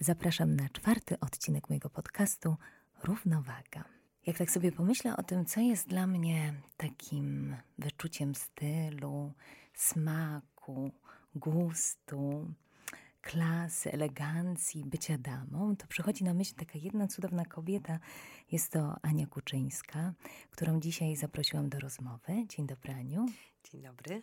Zapraszam na czwarty odcinek mojego podcastu Równowaga. Jak tak sobie pomyślę o tym, co jest dla mnie takim wyczuciem stylu, smaku, gustu, klasy, elegancji, bycia damą, to przychodzi na myśl taka jedna cudowna kobieta. Jest to Ania Kuczyńska, którą dzisiaj zaprosiłam do rozmowy. Dzień dobry, Aniu. Dzień dobry.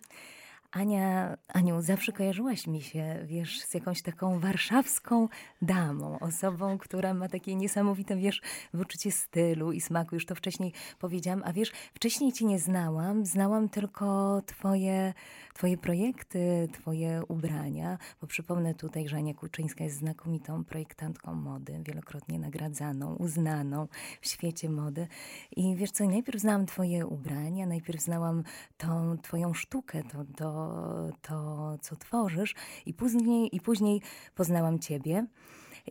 Ania, Aniu, zawsze kojarzyłaś mi się, wiesz, z jakąś taką warszawską damą, osobą, która ma takie niesamowite, wiesz, wyczucie stylu i smaku. Już to wcześniej powiedziałam, a wiesz, wcześniej cię nie znałam, znałam tylko twoje, twoje projekty, twoje ubrania, bo przypomnę tutaj, że Ania Kuczyńska jest znakomitą projektantką mody, wielokrotnie nagradzaną, uznaną w świecie mody. I wiesz co, najpierw znałam twoje ubrania, najpierw znałam tą twoją sztukę, to, to to, co tworzysz, i później, i później poznałam Ciebie.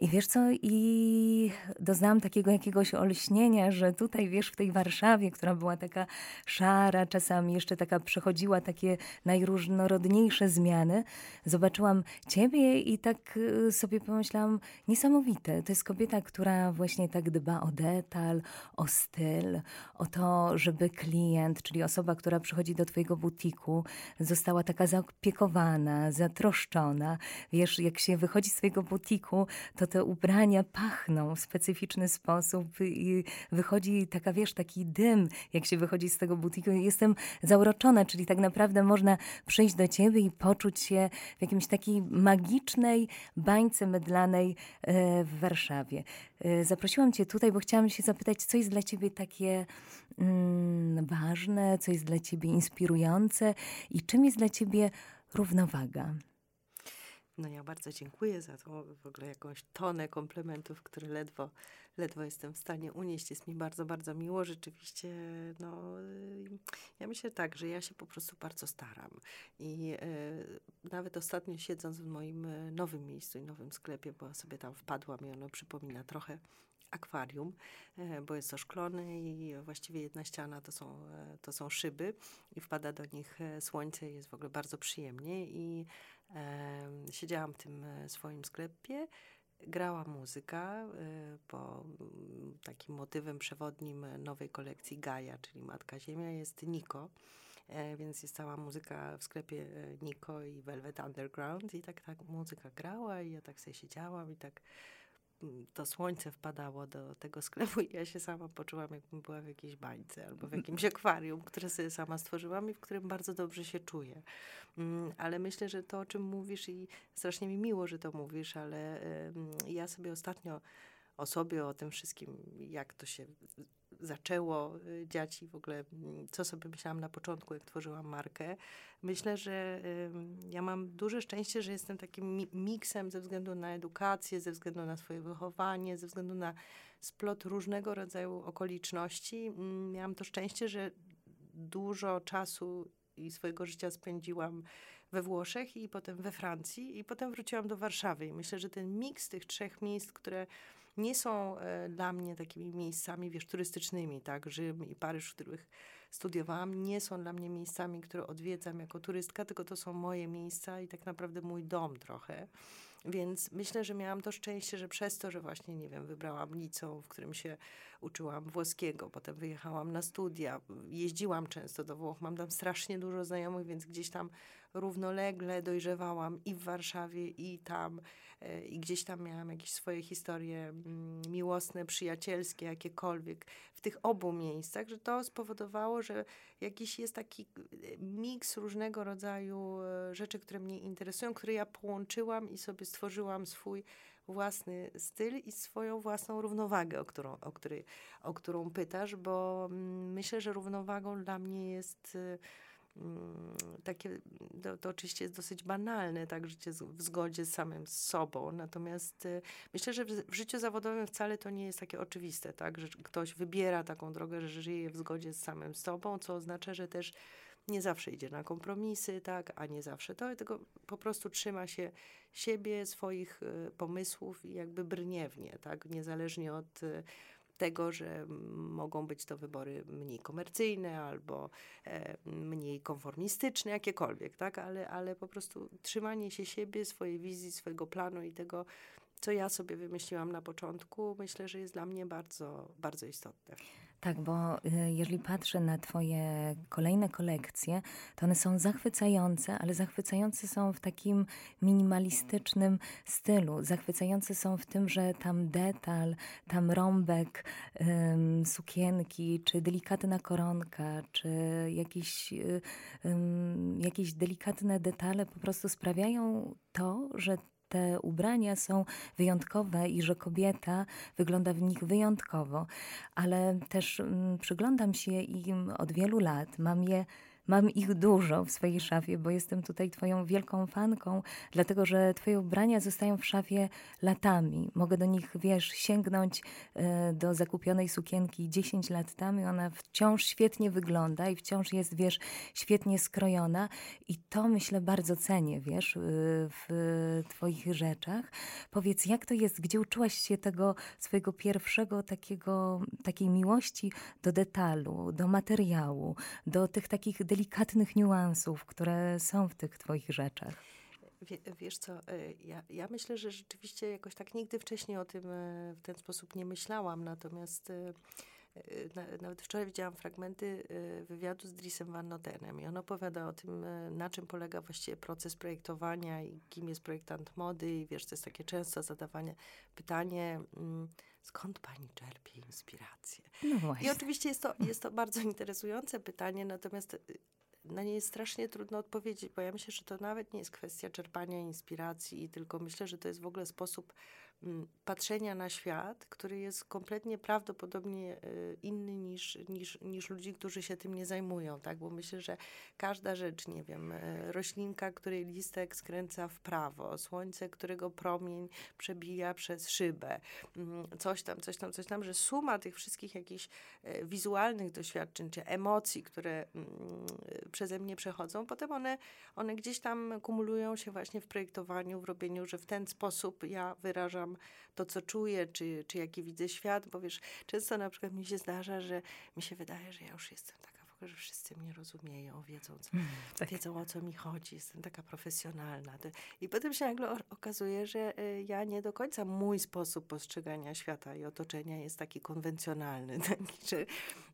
I wiesz co, i doznałam takiego jakiegoś olśnienia, że tutaj, wiesz, w tej Warszawie, która była taka szara, czasami jeszcze taka przechodziła takie najróżnorodniejsze zmiany, zobaczyłam ciebie i tak y, sobie pomyślałam, niesamowite. To jest kobieta, która właśnie tak dba o detal, o styl, o to, żeby klient, czyli osoba, która przychodzi do twojego butiku, została taka zaopiekowana, zatroszczona. Wiesz, jak się wychodzi z twojego butiku, to te ubrania pachną w specyficzny sposób i wychodzi taka, wiesz, taki dym, jak się wychodzi z tego butiku. Jestem zauroczona, czyli tak naprawdę można przyjść do ciebie i poczuć się w jakimś takiej magicznej bańce mydlanej e, w Warszawie. E, zaprosiłam cię tutaj, bo chciałam się zapytać, co jest dla ciebie takie mm, ważne, co jest dla ciebie inspirujące i czym jest dla ciebie równowaga. No ja bardzo dziękuję za tą w ogóle jakąś tonę komplementów, które ledwo, ledwo jestem w stanie unieść. Jest mi bardzo, bardzo miło. Rzeczywiście, no ja myślę tak, że ja się po prostu bardzo staram. I e, nawet ostatnio siedząc w moim e, nowym miejscu i nowym sklepie, bo sobie tam wpadłam i ono przypomina trochę akwarium, e, bo jest oszklone i właściwie jedna ściana to są, e, to są szyby i wpada do nich słońce, jest w ogóle bardzo przyjemnie i siedziałam w tym e, swoim sklepie, grała muzyka, bo mm, takim motywem przewodnim nowej kolekcji Gaia, czyli Matka Ziemia, jest Niko. E, więc jest cała muzyka w sklepie e, Niko i Velvet Underground i tak tak muzyka grała i ja tak sobie siedziałam i tak to słońce wpadało do tego sklepu i ja się sama poczułam, jakbym była w jakiejś bańce albo w jakimś akwarium, które sobie sama stworzyłam i w którym bardzo dobrze się czuję. Mm, ale myślę, że to, o czym mówisz i strasznie mi miło, że to mówisz, ale ja sobie ostatnio o sobie, o tym wszystkim, jak to się zaczęło y, dziać i w ogóle mm, co sobie myślałam na początku, jak tworzyłam markę. Myślę, że ja mam duże szczęście, że jestem takim miksem ze względu na edukację, ze względu na swoje wychowanie, ze względu na splot różnego rodzaju okoliczności. Mm, miałam to szczęście, że dużo czasu i swojego życia spędziłam we Włoszech i potem we Francji i potem wróciłam do Warszawy. I myślę, że ten miks tych trzech miejsc, które nie są e, dla mnie takimi miejscami, wiesz, turystycznymi, tak, Rzym i Paryż, w których studiowałam, nie są dla mnie miejscami, które odwiedzam jako turystka, tylko to są moje miejsca i tak naprawdę mój dom trochę. Więc myślę, że miałam to szczęście, że przez to, że właśnie, nie wiem, wybrałam liceum, w którym się uczyłam włoskiego, potem wyjechałam na studia, jeździłam często do Włoch, mam tam strasznie dużo znajomych, więc gdzieś tam równolegle dojrzewałam i w Warszawie, i tam, e, i gdzieś tam miałam jakieś swoje historie mm, miłosne, przyjacielskie, jakiekolwiek w tych obu miejscach, że to spowodowało, że jakiś jest taki e, miks różnego rodzaju e, rzeczy, które mnie interesują, które ja połączyłam i sobie stworzyłam swój własny styl i swoją własną równowagę, o którą, o który, o którą pytasz, bo mm, myślę, że równowagą dla mnie jest takie, to, to, oczywiście jest dosyć banalne, tak, życie w zgodzie z samym sobą, natomiast y, myślę, że w, w, życiu zawodowym wcale to nie jest takie oczywiste, tak, że ktoś wybiera taką drogę, że żyje w zgodzie z samym sobą, co oznacza, że też nie zawsze idzie na kompromisy, tak, a nie zawsze to, tylko po prostu trzyma się siebie, swoich y, pomysłów i jakby brnie w nie, tak, niezależnie od y, tego, że mogą być to wybory mniej komercyjne albo e, mniej konformistyczne, jakiekolwiek, tak? Ale, ale po prostu trzymanie się siebie, swojej wizji, swojego planu i tego, co ja sobie wymyśliłam na początku, myślę, że jest dla mnie bardzo, bardzo istotne. Tak, bo y, jeżeli patrzę na Twoje kolejne kolekcje, to one są zachwycające, ale zachwycające są w takim minimalistycznym stylu. Zachwycające są w tym, że tam detal, tam rąbek sukienki, czy delikatna koronka, czy jakieś, ym, jakieś delikatne detale po prostu sprawiają to, że te ubrania są wyjątkowe i że kobieta wygląda w nich wyjątkowo, ale też mm, przyglądam się im od wielu lat. Mam je Mam ich dużo w swojej szafie, bo jestem tutaj Twoją wielką fanką, dlatego że Twoje ubrania zostają w szafie latami. Mogę do nich, wiesz, sięgnąć e, do zakupionej sukienki 10 lat temu i ona wciąż świetnie wygląda i wciąż jest, wiesz, świetnie skrojona. I to myślę bardzo cenię, wiesz, w Twoich rzeczach. Powiedz, jak to jest, gdzie uczyłaś się tego swojego pierwszego takiego, takiej miłości do detalu, do materiału, do tych takich delikatnych niuansów, które są w tych Twoich rzeczach. wiesz co, e, ja, ja myślę, że rzeczywiście jakoś tak nigdy wcześniej o tym e, w ten sposób nie myślałam, natomiast e, nawet wczoraj widziałam fragmenty wywiadu z Drisem Van Notenem i on opowiada o tym, na czym polega właściwie proces projektowania i kim jest projektant mody i wiesz, to jest takie często zadawanie pytanie, mm, skąd pani czerpie inspirację? No właśnie. I oczywiście jest to, jest to bardzo interesujące pytanie, natomiast y, na nie jest strasznie trudno odpowiedzieć, bo ja myślę, że to nawet nie jest kwestia czerpania inspiracji, tylko myślę, że to jest w ogóle sposób patrzenia na świat, który jest kompletnie prawdopodobnie e, inny niż, niż, niż ludzi, którzy się tym nie zajmują, tak? Bo myślę, że każda rzecz, nie wiem, e, roślinka, której listek skręca w prawo, słońce, którego promień przebija przez szybę, coś tam, coś tam, coś tam, że suma tych wszystkich jakichś e, wizualnych doświadczeń czy emocji, które przeze mnie przechodzą, potem one, one gdzieś tam kumulują się właśnie w projektowaniu, w robieniu, że w ten sposób ja wyrażam to, co czuję, czy, czy jaki widzę świat, bo wiesz, często na przykład mi się zdarza, że mi się wydaje, że ja już jestem taka w ogóle, że wszyscy mnie rozumieją, wiedzą, co, mm, tak. wiedzą o co mi chodzi, jestem taka profesjonalna. I potem się nagle okazuje, że y, ja nie do końca mój sposób postrzegania świata i otoczenia jest taki konwencjonalny, taki, że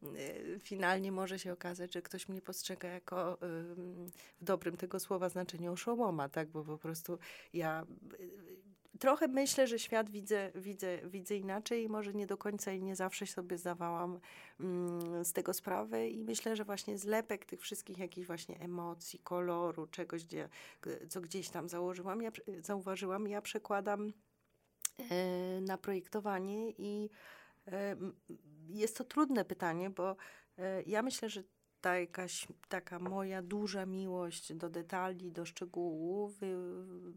y, finalnie może się okazać, że ktoś mnie postrzega jako w dobrym tego słowa znaczeniu oszołoma, tak, bo po prostu ja y, trochę myślę, że świat widzę, widzę, widzę inaczej. I może nie do końca i nie zawsze sobie zdawałam mm, z tego sprawę i myślę, że właśnie zlepek tych wszystkich jakichś właśnie emocji, koloru, czegoś, gdzie, co gdzieś tam założyłam, ja, zauważyłam, ja przekładam e, na projektowanie i e, jest to trudne pytanie, bo e, ja myślę, że ta jakaś taka moja duża miłość do detali, do szczegółów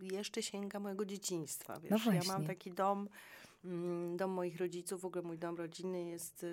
jeszcze sięga mojego dzieciństwa. Wiesz? No ja mam taki dom, dom moich rodziców, w ogóle mój dom rodzinny jest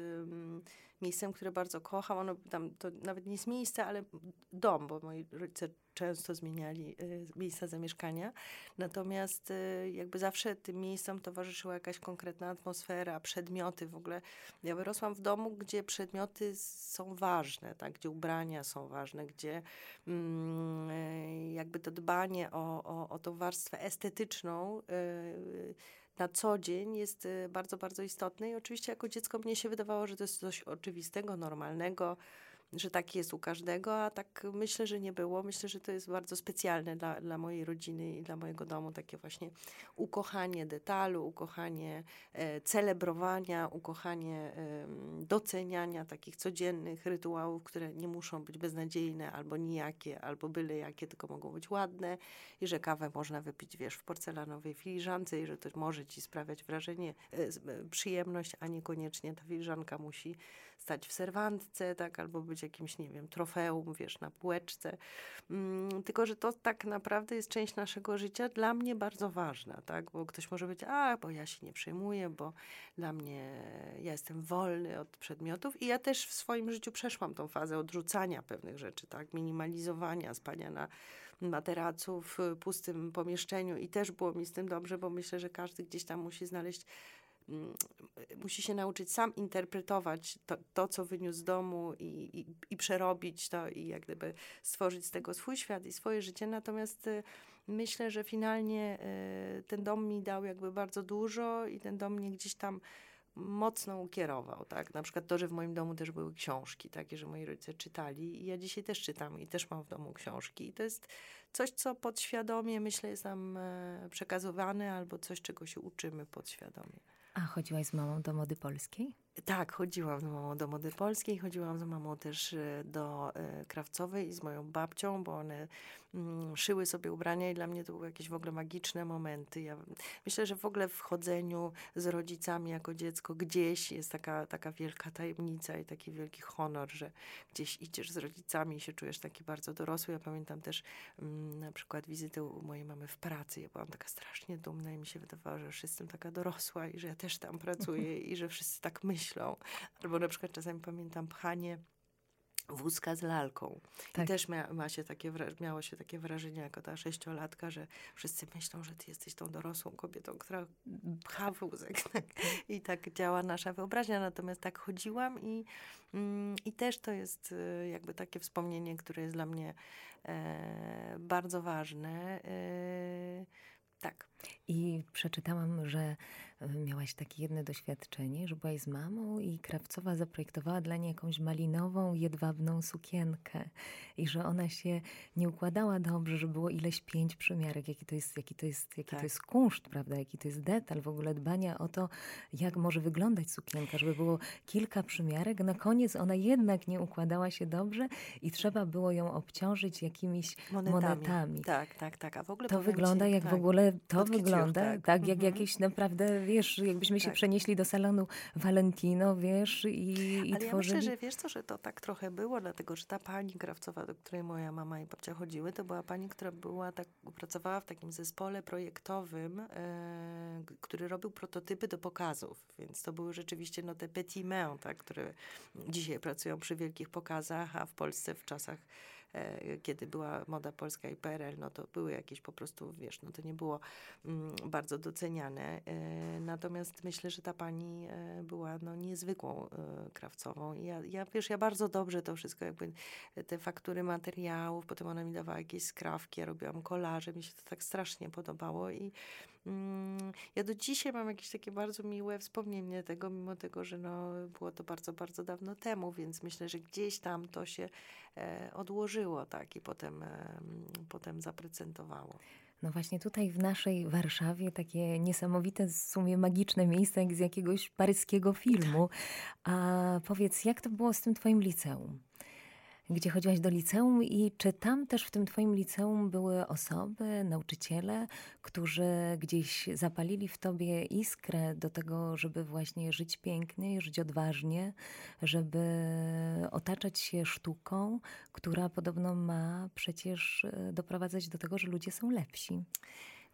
miejscem, które bardzo kocham. Ono tam, to nawet nie jest miejsce, ale dom, bo moi rodzice często zmieniali y, miejsca zamieszkania. Natomiast y, jakby zawsze tym miejscom towarzyszyła jakaś konkretna atmosfera, przedmioty w ogóle. Ja wyrosłam w domu, gdzie przedmioty są ważne, tak? gdzie ubrania są ważne, gdzie mm, y, jakby to dbanie o, o, o tą warstwę estetyczną na co dzień jest bardzo, bardzo istotne. I oczywiście jako dziecko mnie się wydawało, że to jest coś oczywistego, normalnego, że tak jest u każdego, a tak myślę, że nie było. Myślę, że to jest bardzo specjalne dla, dla mojej rodziny i dla mojego domu, takie właśnie ukochanie detalu, ukochanie e, celebrowania, ukochanie e, doceniania takich codziennych rytuałów, które nie muszą być beznadziejne albo nijakie, albo byle jakie, tylko mogą być ładne i że kawę można wypić, wiesz, w porcelanowej filiżance i że to może ci sprawiać wrażenie, e, e przyjemność, a niekoniecznie ta filiżanka musi stać w serwantce, tak, albo być jakimś, nie wiem, trofeum, wiesz, na półeczce. Mm, tylko, że to tak naprawdę jest część naszego życia, dla mnie bardzo ważna, tak, bo ktoś może być, a, bo ja się nie przejmuję, bo dla mnie, ja jestem wolny od przedmiotów. I ja też w swoim życiu przeszłam tą fazę odrzucania pewnych rzeczy, tak, minimalizowania, spania na materacu w pustym pomieszczeniu. I też było mi z tym dobrze, bo myślę, że każdy gdzieś tam musi znaleźć musi się nauczyć sam interpretować to, to co wyniósł z domu i, i, i przerobić to i jak gdyby stworzyć z tego swój świat i swoje życie. Natomiast y, myślę, że finalnie y, ten dom mi dał jakby bardzo dużo i ten dom mnie gdzieś tam mocno ukierował, tak? Na przykład to, że w moim domu też były książki, takie, że moi rodzice czytali i ja dzisiaj też czytam i też mam w domu książki i to jest coś, co podświadomie, myślę, jest nam e, przekazywane albo coś, czego się uczymy podświadomie. A chodziłaś z mamą do mody polskiej? Tak, chodziłam z mamą do mody polskiej, chodziłam z mamą też e, do e, krawcowej i z moją babcią, bo one mm, szyły sobie ubrania i dla mnie to były jakieś w ogóle magiczne momenty. Ja myślę, że w ogóle w chodzeniu z rodzicami jako dziecko gdzieś jest taka, taka wielka tajemnica i taki wielki honor, że gdzieś idziesz z rodzicami i się czujesz taki bardzo dorosły. Ja pamiętam też mm, na przykład wizytę u mojej mamy w pracy. Ja byłam taka strasznie dumna i mi się wydawało, że już jestem taka dorosła i że ja też tam pracuję i że wszyscy tak myślą myślą. Albo na przykład czasami pamiętam pchanie wózka z lalką. Tak. I też mia, ma się takie, miało się takie wrażenie jako ta sześciolatka, że wszyscy myślą, że ty jesteś tą dorosłą kobietą, która pcha wózek. Tak? I tak działa nasza wyobraźnia. Natomiast tak chodziłam i, mm, i też to jest y, jakby takie wspomnienie, które jest dla mnie e, bardzo ważne. E, tak. I przeczytałam, że miałaś takie jedno doświadczenie, że byłaś z mamą i Krawcowa zaprojektowała dla niej jakąś malinową, jedwabną sukienkę i że ona się nie układała dobrze, że było ileś pięć przymiarek, jaki to jest, jaki to jest, jaki tak. to jest kunszt, prawda, jaki to jest detal, w ogóle dbania o to, jak może wyglądać sukienka, żeby było kilka przymiarek. Na koniec ona jednak nie układała się dobrze i trzeba było ją obciążyć jakimiś monetami. monetami. Tak, tak, tak. A w ogóle to wygląda jak tak. w ogóle, to wygląda tak, tak jak mhm. jakieś naprawdę wiesz, jakbyśmy się tak. przenieśli do salonu Valentino, wiesz, i, i Ale tworzyli... ja myślę, że wiesz co, że to tak trochę było, dlatego, że ta pani krawcowa, do której moja mama i babcia chodziły, to była pani, która była tak, pracowała w takim zespole projektowym, e, który robił prototypy do pokazów, więc to były rzeczywiście no te petit mains, tak, które dzisiaj pracują przy wielkich pokazach, a w Polsce w czasach kiedy była moda polska i PRL, no to były jakieś po prostu, wiesz, no to nie było mm, bardzo doceniane. E, natomiast myślę, że ta pani e, była no niezwykłą krawcową. Ja, ja, wiesz, ja bardzo dobrze to wszystko, jakby te faktury materiałów, potem ona mi dawała jakieś skrawki, ja robiłam kolarze, mi się to tak strasznie podobało i ja do dzisiaj mam jakieś takie bardzo miłe wspomnienie tego, mimo tego, że no, było to bardzo, bardzo dawno temu, więc myślę, że gdzieś tam to się e, odłożyło tak i potem, e, potem zaprezentowało. No właśnie tutaj w naszej Warszawie takie niesamowite, w sumie magiczne miejsce jak z jakiegoś paryskiego filmu. A powiedz, jak to było z tym twoim liceum? Gdzie chodziłaś do liceum i czy tam też w tym twoim liceum były osoby, nauczyciele, którzy gdzieś zapalili w tobie iskrę do tego, żeby właśnie żyć pięknie, żyć odważnie, żeby otaczać się sztuką, która podobno ma przecież e, doprowadzać do tego, że ludzie są lepsi.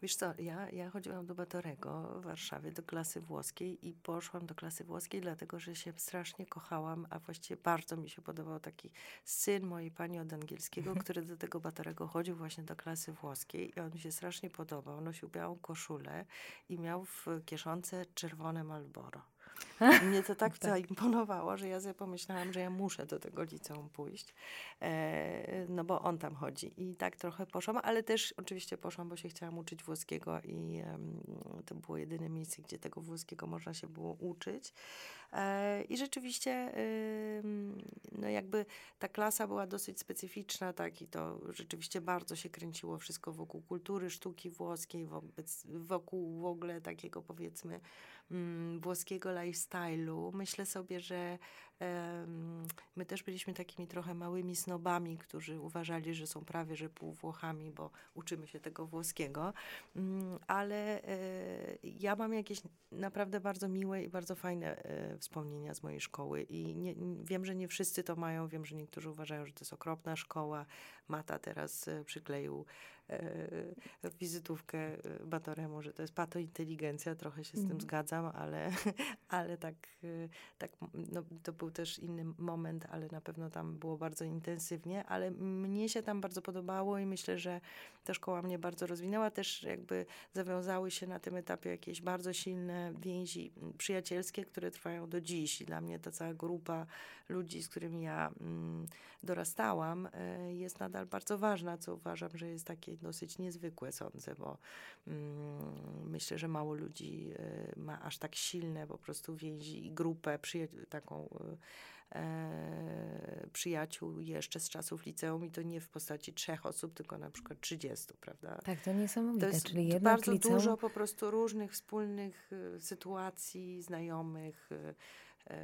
Wiesz co, ja, ja chodziłam do Batorego w Warszawie, do klasy włoskiej i poszłam do klasy włoskiej, dlatego że się strasznie kochałam, a właściwie bardzo mi się podobał taki syn mojej pani od angielskiego, mhm. który do tego Batorego chodził właśnie do klasy włoskiej i on mi się strasznie podobał. Nosił białą koszulę i miał w kieszonce czerwone Malboro. Mnie to tak, tak zaimponowało, że ja sobie pomyślałam, że ja muszę do tego liceum pójść, e, no bo on tam chodzi. I tak trochę poszłam, ale też oczywiście poszłam, bo się chciałam uczyć włoskiego i e, to było jedyne miejsce, gdzie tego włoskiego można się było uczyć. E, I rzeczywiście, no jakby ta klasa była dosyć specyficzna, tak, i to rzeczywiście bardzo się kręciło wszystko wokół kultury, sztuki włoskiej, wobec, wokół w ogóle takiego powiedzmy mm, włoskiego lifestyle'u. Myślę sobie, że My też byliśmy takimi trochę małymi snobami, którzy uważali, że są prawie że pół Włochami, bo uczymy się tego włoskiego. Mm, ale e, ja mam jakieś naprawdę bardzo miłe i bardzo fajne e, wspomnienia z mojej szkoły i nie, wiem, że nie wszyscy to mają. Wiem, że niektórzy uważają, że to jest okropna szkoła. Mata teraz e, przykleił wizytówkę e, Batoremu, że to jest patointeligencja, trochę się z tym Mhm. zgadzam, ale, ale tak, e, tak no, to był też inny moment, ale na pewno tam było bardzo intensywnie, ale mnie się tam bardzo podobało i myślę, że ta szkoła mnie bardzo rozwinęła. Też jakby zawiązały się na tym etapie jakieś bardzo silne więzi przyjacielskie, które trwają do dziś. I dla mnie ta cała grupa ludzi, z którymi ja mm, dorastałam, e, jest nadal bardzo ważna, co uważam, że jest takie dosyć niezwykłe, sądzę, bo mm, myślę, że mało ludzi e, ma aż tak silne po prostu więzi i grupę przyja- taką e, przyjaciół jeszcze z czasów liceum i to nie w postaci trzech osób, tylko na przykład 30, prawda? Tak, to niesamowite. To jest Czyli jednak bardzo liceum... dużo po prostu różnych wspólnych y, sytuacji, znajomych, y, y,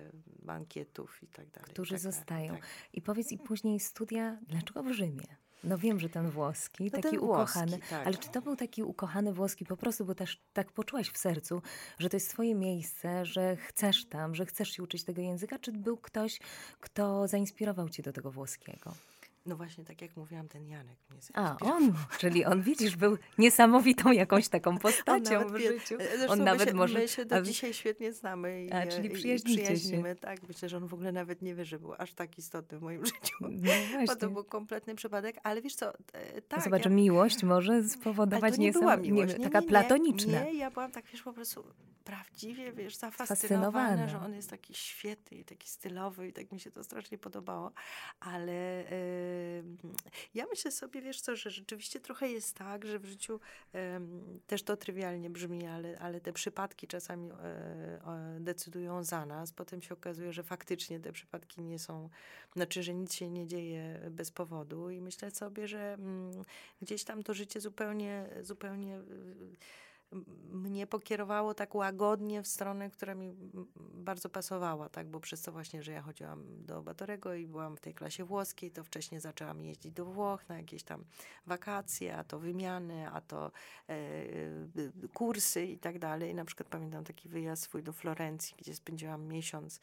bankietów i tak dalej. Którzy tak zostają. Tak. I powiedz, i później studia, dlaczego w Rzymie? No wiem, że ten włoski, No taki ten ukochany, włoski, tak. ale czy to był taki ukochany włoski po prostu, bo też tak poczułaś w sercu, że to jest twoje miejsce, że chcesz tam, że chcesz się uczyć tego języka, czy był ktoś, kto zainspirował cię do tego włoskiego? No właśnie, tak jak mówiłam, ten Janek mnie A, on, czyli on, widzisz, był niesamowitą jakąś taką postacią w życiu. Zresztą On my nawet się, może... My się do a- dzisiaj świetnie znamy i, A, czyli i przyjaźnicie się. przyjaźnimy. Tak, myślę, że on w ogóle nawet nie wie, że był aż tak istotny w moim życiu. No Bo to był kompletny przypadek, ale wiesz co, e, tak. Zobacz, ja- miłość może spowodować nie była niesam- miłość. Nie, taka nie, nie, platoniczna. Nie, ja byłam tak, wiesz, po prostu prawdziwie, wiesz, Fascynowana. zafascynowana, że on jest taki świetny i taki stylowy i tak mi się to strasznie podobało. Ale ja myślę sobie, wiesz co, że rzeczywiście trochę jest tak, że w życiu też to trywialnie brzmi, ale, ale te przypadki czasami e, decydują za nas. Potem się okazuje, że faktycznie te przypadki nie są, znaczy, że nic się nie dzieje bez powodu i myślę sobie, że mm, gdzieś tam to życie zupełnie, zupełnie mnie pokierowało tak łagodnie w stronę, która mi bardzo pasowała, tak, bo przez to właśnie, że ja chodziłam do Batorego i byłam w tej klasie włoskiej, to wcześniej zaczęłam jeździć do Włoch na jakieś tam wakacje, a to wymiany, a to e, e, kursy i tak dalej. Na przykład pamiętam taki wyjazd swój do Florencji, gdzie spędziłam miesiąc,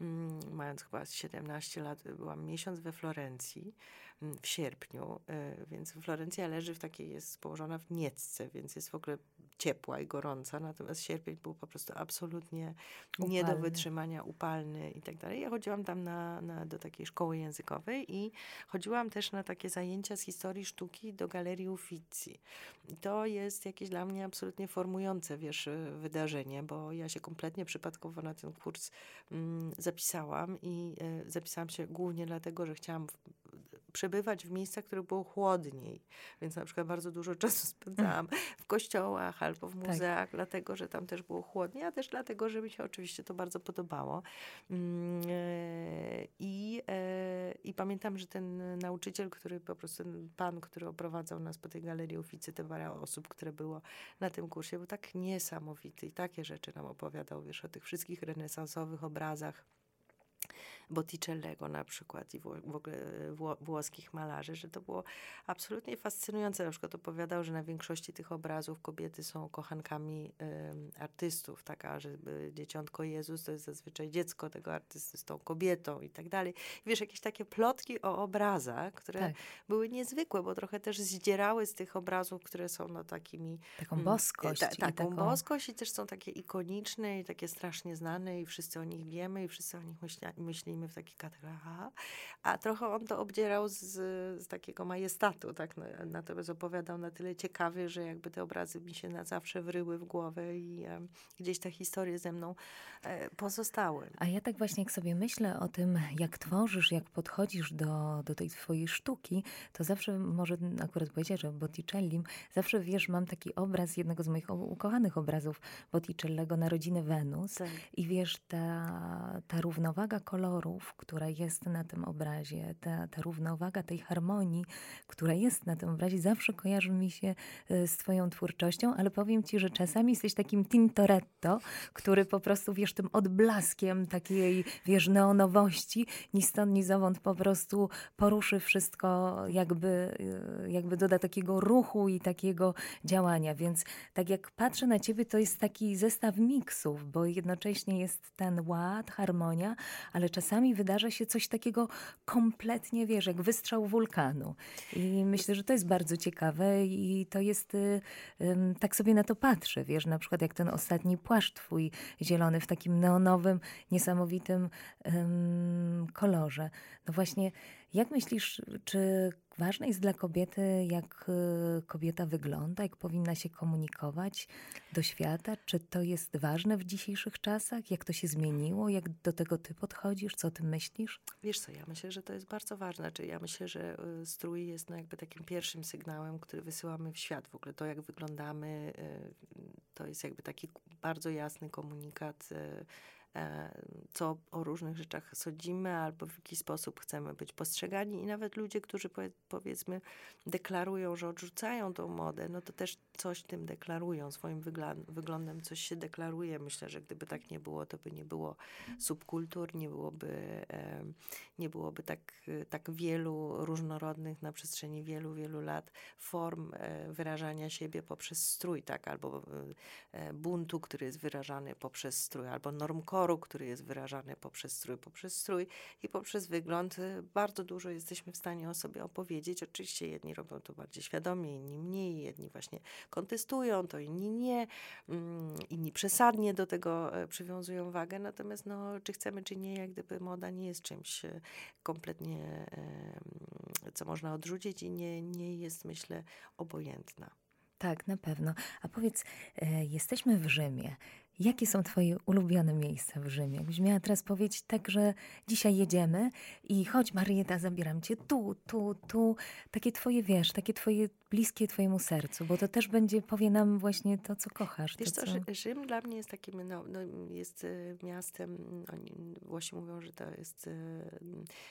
mm, mając chyba 17 lat, byłam miesiąc we Florencji mm, w sierpniu, e, więc Florencja leży w takiej, jest położona w Niecce, więc jest w ogóle ciepła i gorąca, natomiast sierpień był po prostu absolutnie nie do Upalny. wytrzymania, upalny i tak dalej. Ja chodziłam tam na, na, do takiej szkoły językowej i chodziłam też na takie zajęcia z historii sztuki do Galerii Uffizi. To jest jakieś dla mnie absolutnie formujące, wiesz, wydarzenie, bo ja się kompletnie przypadkowo na ten kurs mm, zapisałam i y, zapisałam się głównie dlatego, że chciałam w, przebywać w miejscach, które było chłodniej. Więc na przykład bardzo dużo czasu spędzałam w kościołach albo w Tak. muzeach, dlatego, że tam też było chłodnie, a też dlatego, że mi się oczywiście to bardzo podobało. Mm, e, I, e, I pamiętam, że ten nauczyciel, który po prostu, ten pan, który oprowadzał nas po tej galerii Uficy, te parę osób, które było na tym kursie, był tak niesamowity i takie rzeczy nam opowiadał, wiesz, o tych wszystkich renesansowych obrazach. Botticellego na przykład i w ogóle wło, włoskich malarzy, że to było absolutnie fascynujące. Na przykład opowiadał, że na większości tych obrazów kobiety są kochankami artystów, taka, że y, dzieciątko Jezus to jest zazwyczaj dziecko tego artysty z tą kobietą i tak dalej. Wiesz, jakieś takie plotki o obrazach, które Tak. były niezwykłe, bo trochę też zdzierały z tych obrazów, które są no takimi Taką Mm, boskość. Ta, taką taką... boskość i też są takie ikoniczne i takie strasznie znane i wszyscy o nich wiemy i wszyscy o nich myślimy w takich. Aha. A trochę on to obdzierał z, z takiego majestatu, tak? No, Natomiast opowiadał na tyle ciekawie, że jakby te obrazy mi się na zawsze wryły w głowę i em, gdzieś te historie ze mną e, pozostały. A ja tak właśnie, jak sobie myślę o tym, jak tworzysz, jak podchodzisz do, do tej twojej sztuki, to zawsze, może akurat powiedzieć, że Botticellim, zawsze wiesz, mam taki obraz jednego z moich ukochanych obrazów Botticellego, Narodziny Wenus. Tak. I wiesz, ta, ta równowaga kolorów, która jest na tym obrazie, ta, ta równowaga tej harmonii, która jest na tym obrazie, zawsze kojarzy mi się e, z Twoją twórczością, ale powiem Ci, że czasami jesteś takim Tintoretto, który po prostu, wiesz, tym odblaskiem takiej, wiesz, neonowości, ni stąd, ni zowąd po prostu poruszy wszystko, jakby, e, jakby doda takiego ruchu i takiego działania. Więc tak jak patrzę na ciebie, to jest taki zestaw miksów, bo jednocześnie jest ten ład, harmonia, ale czasami czasami wydarza się coś takiego kompletnie, wiesz, jak wystrzał wulkanu. I myślę, że to jest bardzo ciekawe i to jest, y, tak sobie na to patrzę, wiesz, na przykład jak ten ostatni płaszcz twój zielony w takim neonowym, niesamowitym kolorze. No właśnie, jak myślisz, czy ważne jest dla kobiety, jak y, kobieta wygląda, jak powinna się komunikować do świata? Czy to jest ważne w dzisiejszych czasach? Jak to się zmieniło? Jak do tego ty podchodzisz? Co ty myślisz? Wiesz co, ja myślę, że to jest bardzo ważne. Czyli ja myślę, że y, strój jest no jakby takim pierwszym sygnałem, który wysyłamy w świat. W ogóle to, jak wyglądamy, y, to jest jakby taki bardzo jasny komunikat co o różnych rzeczach sądzimy, albo w jaki sposób chcemy być postrzegani. I nawet ludzie, którzy powiedzmy deklarują, że odrzucają tą modę, no to też coś tym deklarują, swoim wyglądem coś się deklaruje. Myślę, że gdyby tak nie było, to by nie było subkultur, nie byłoby, nie byłoby tak, tak wielu różnorodnych na przestrzeni wielu, wielu lat form e, wyrażania siebie poprzez strój, tak, albo e, buntu, który jest wyrażany poprzez strój, albo normkoru, który jest wyrażany poprzez strój, poprzez strój i poprzez wygląd. Bardzo dużo jesteśmy w stanie o sobie opowiedzieć. Oczywiście jedni robią to bardziej świadomie, inni mniej, jedni właśnie kontestują, to inni nie, mm, inni przesadnie do tego e, przywiązują wagę. Natomiast no, czy chcemy, czy nie, jak gdyby moda nie jest czymś e, kompletnie, co można odrzucić i nie, nie jest, myślę, obojętna. Tak, na pewno. A powiedz, e, jesteśmy w Rzymie. Jakie są Twoje ulubione miejsca w Rzymie? Jakbyś miała teraz powiedzieć tak, że dzisiaj jedziemy i chodź Marieta, zabieram Cię tu, tu, tu. Takie Twoje, wiesz, takie Twoje bliskie Twojemu sercu, bo to też będzie, powie nam właśnie to, co kochasz. Wiesz to, co, co... Rzym dla mnie jest takim, no, no jest y, miastem, oni, Włosi mówią, że to jest y,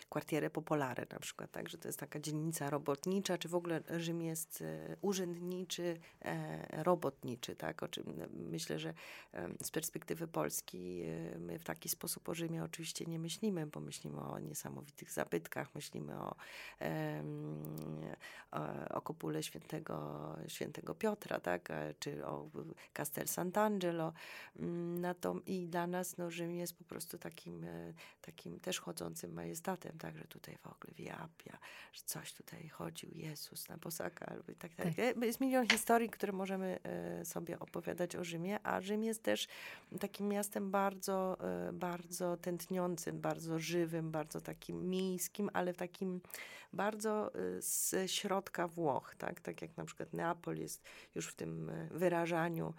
quartiere popolare na przykład, tak, że to jest taka dzielnica robotnicza, czy w ogóle Rzym jest y, urzędniczy, e, robotniczy, tak, o czym myślę, że z perspektywy Polski my w taki sposób o Rzymie oczywiście nie myślimy, bo myślimy o niesamowitych zabytkach, myślimy o, o, o kopule świętego, świętego Piotra, tak? E, czy o Castel Sant'Angelo. Mm, I dla nas no, Rzym jest po prostu takim, e, takim też chodzącym majestatem, tak? że tutaj w ogóle wiapia, że coś tutaj chodził Jezus na bosaka albo i tak dalej. Tak. Jest milion historii, które możemy e, sobie opowiadać o Rzymie, a Rzym jest też takim miastem bardzo, bardzo tętniącym, bardzo żywym, bardzo takim miejskim, ale takim bardzo z środka Włoch, tak? tak jak na przykład Neapol jest już w tym e, wyrażaniu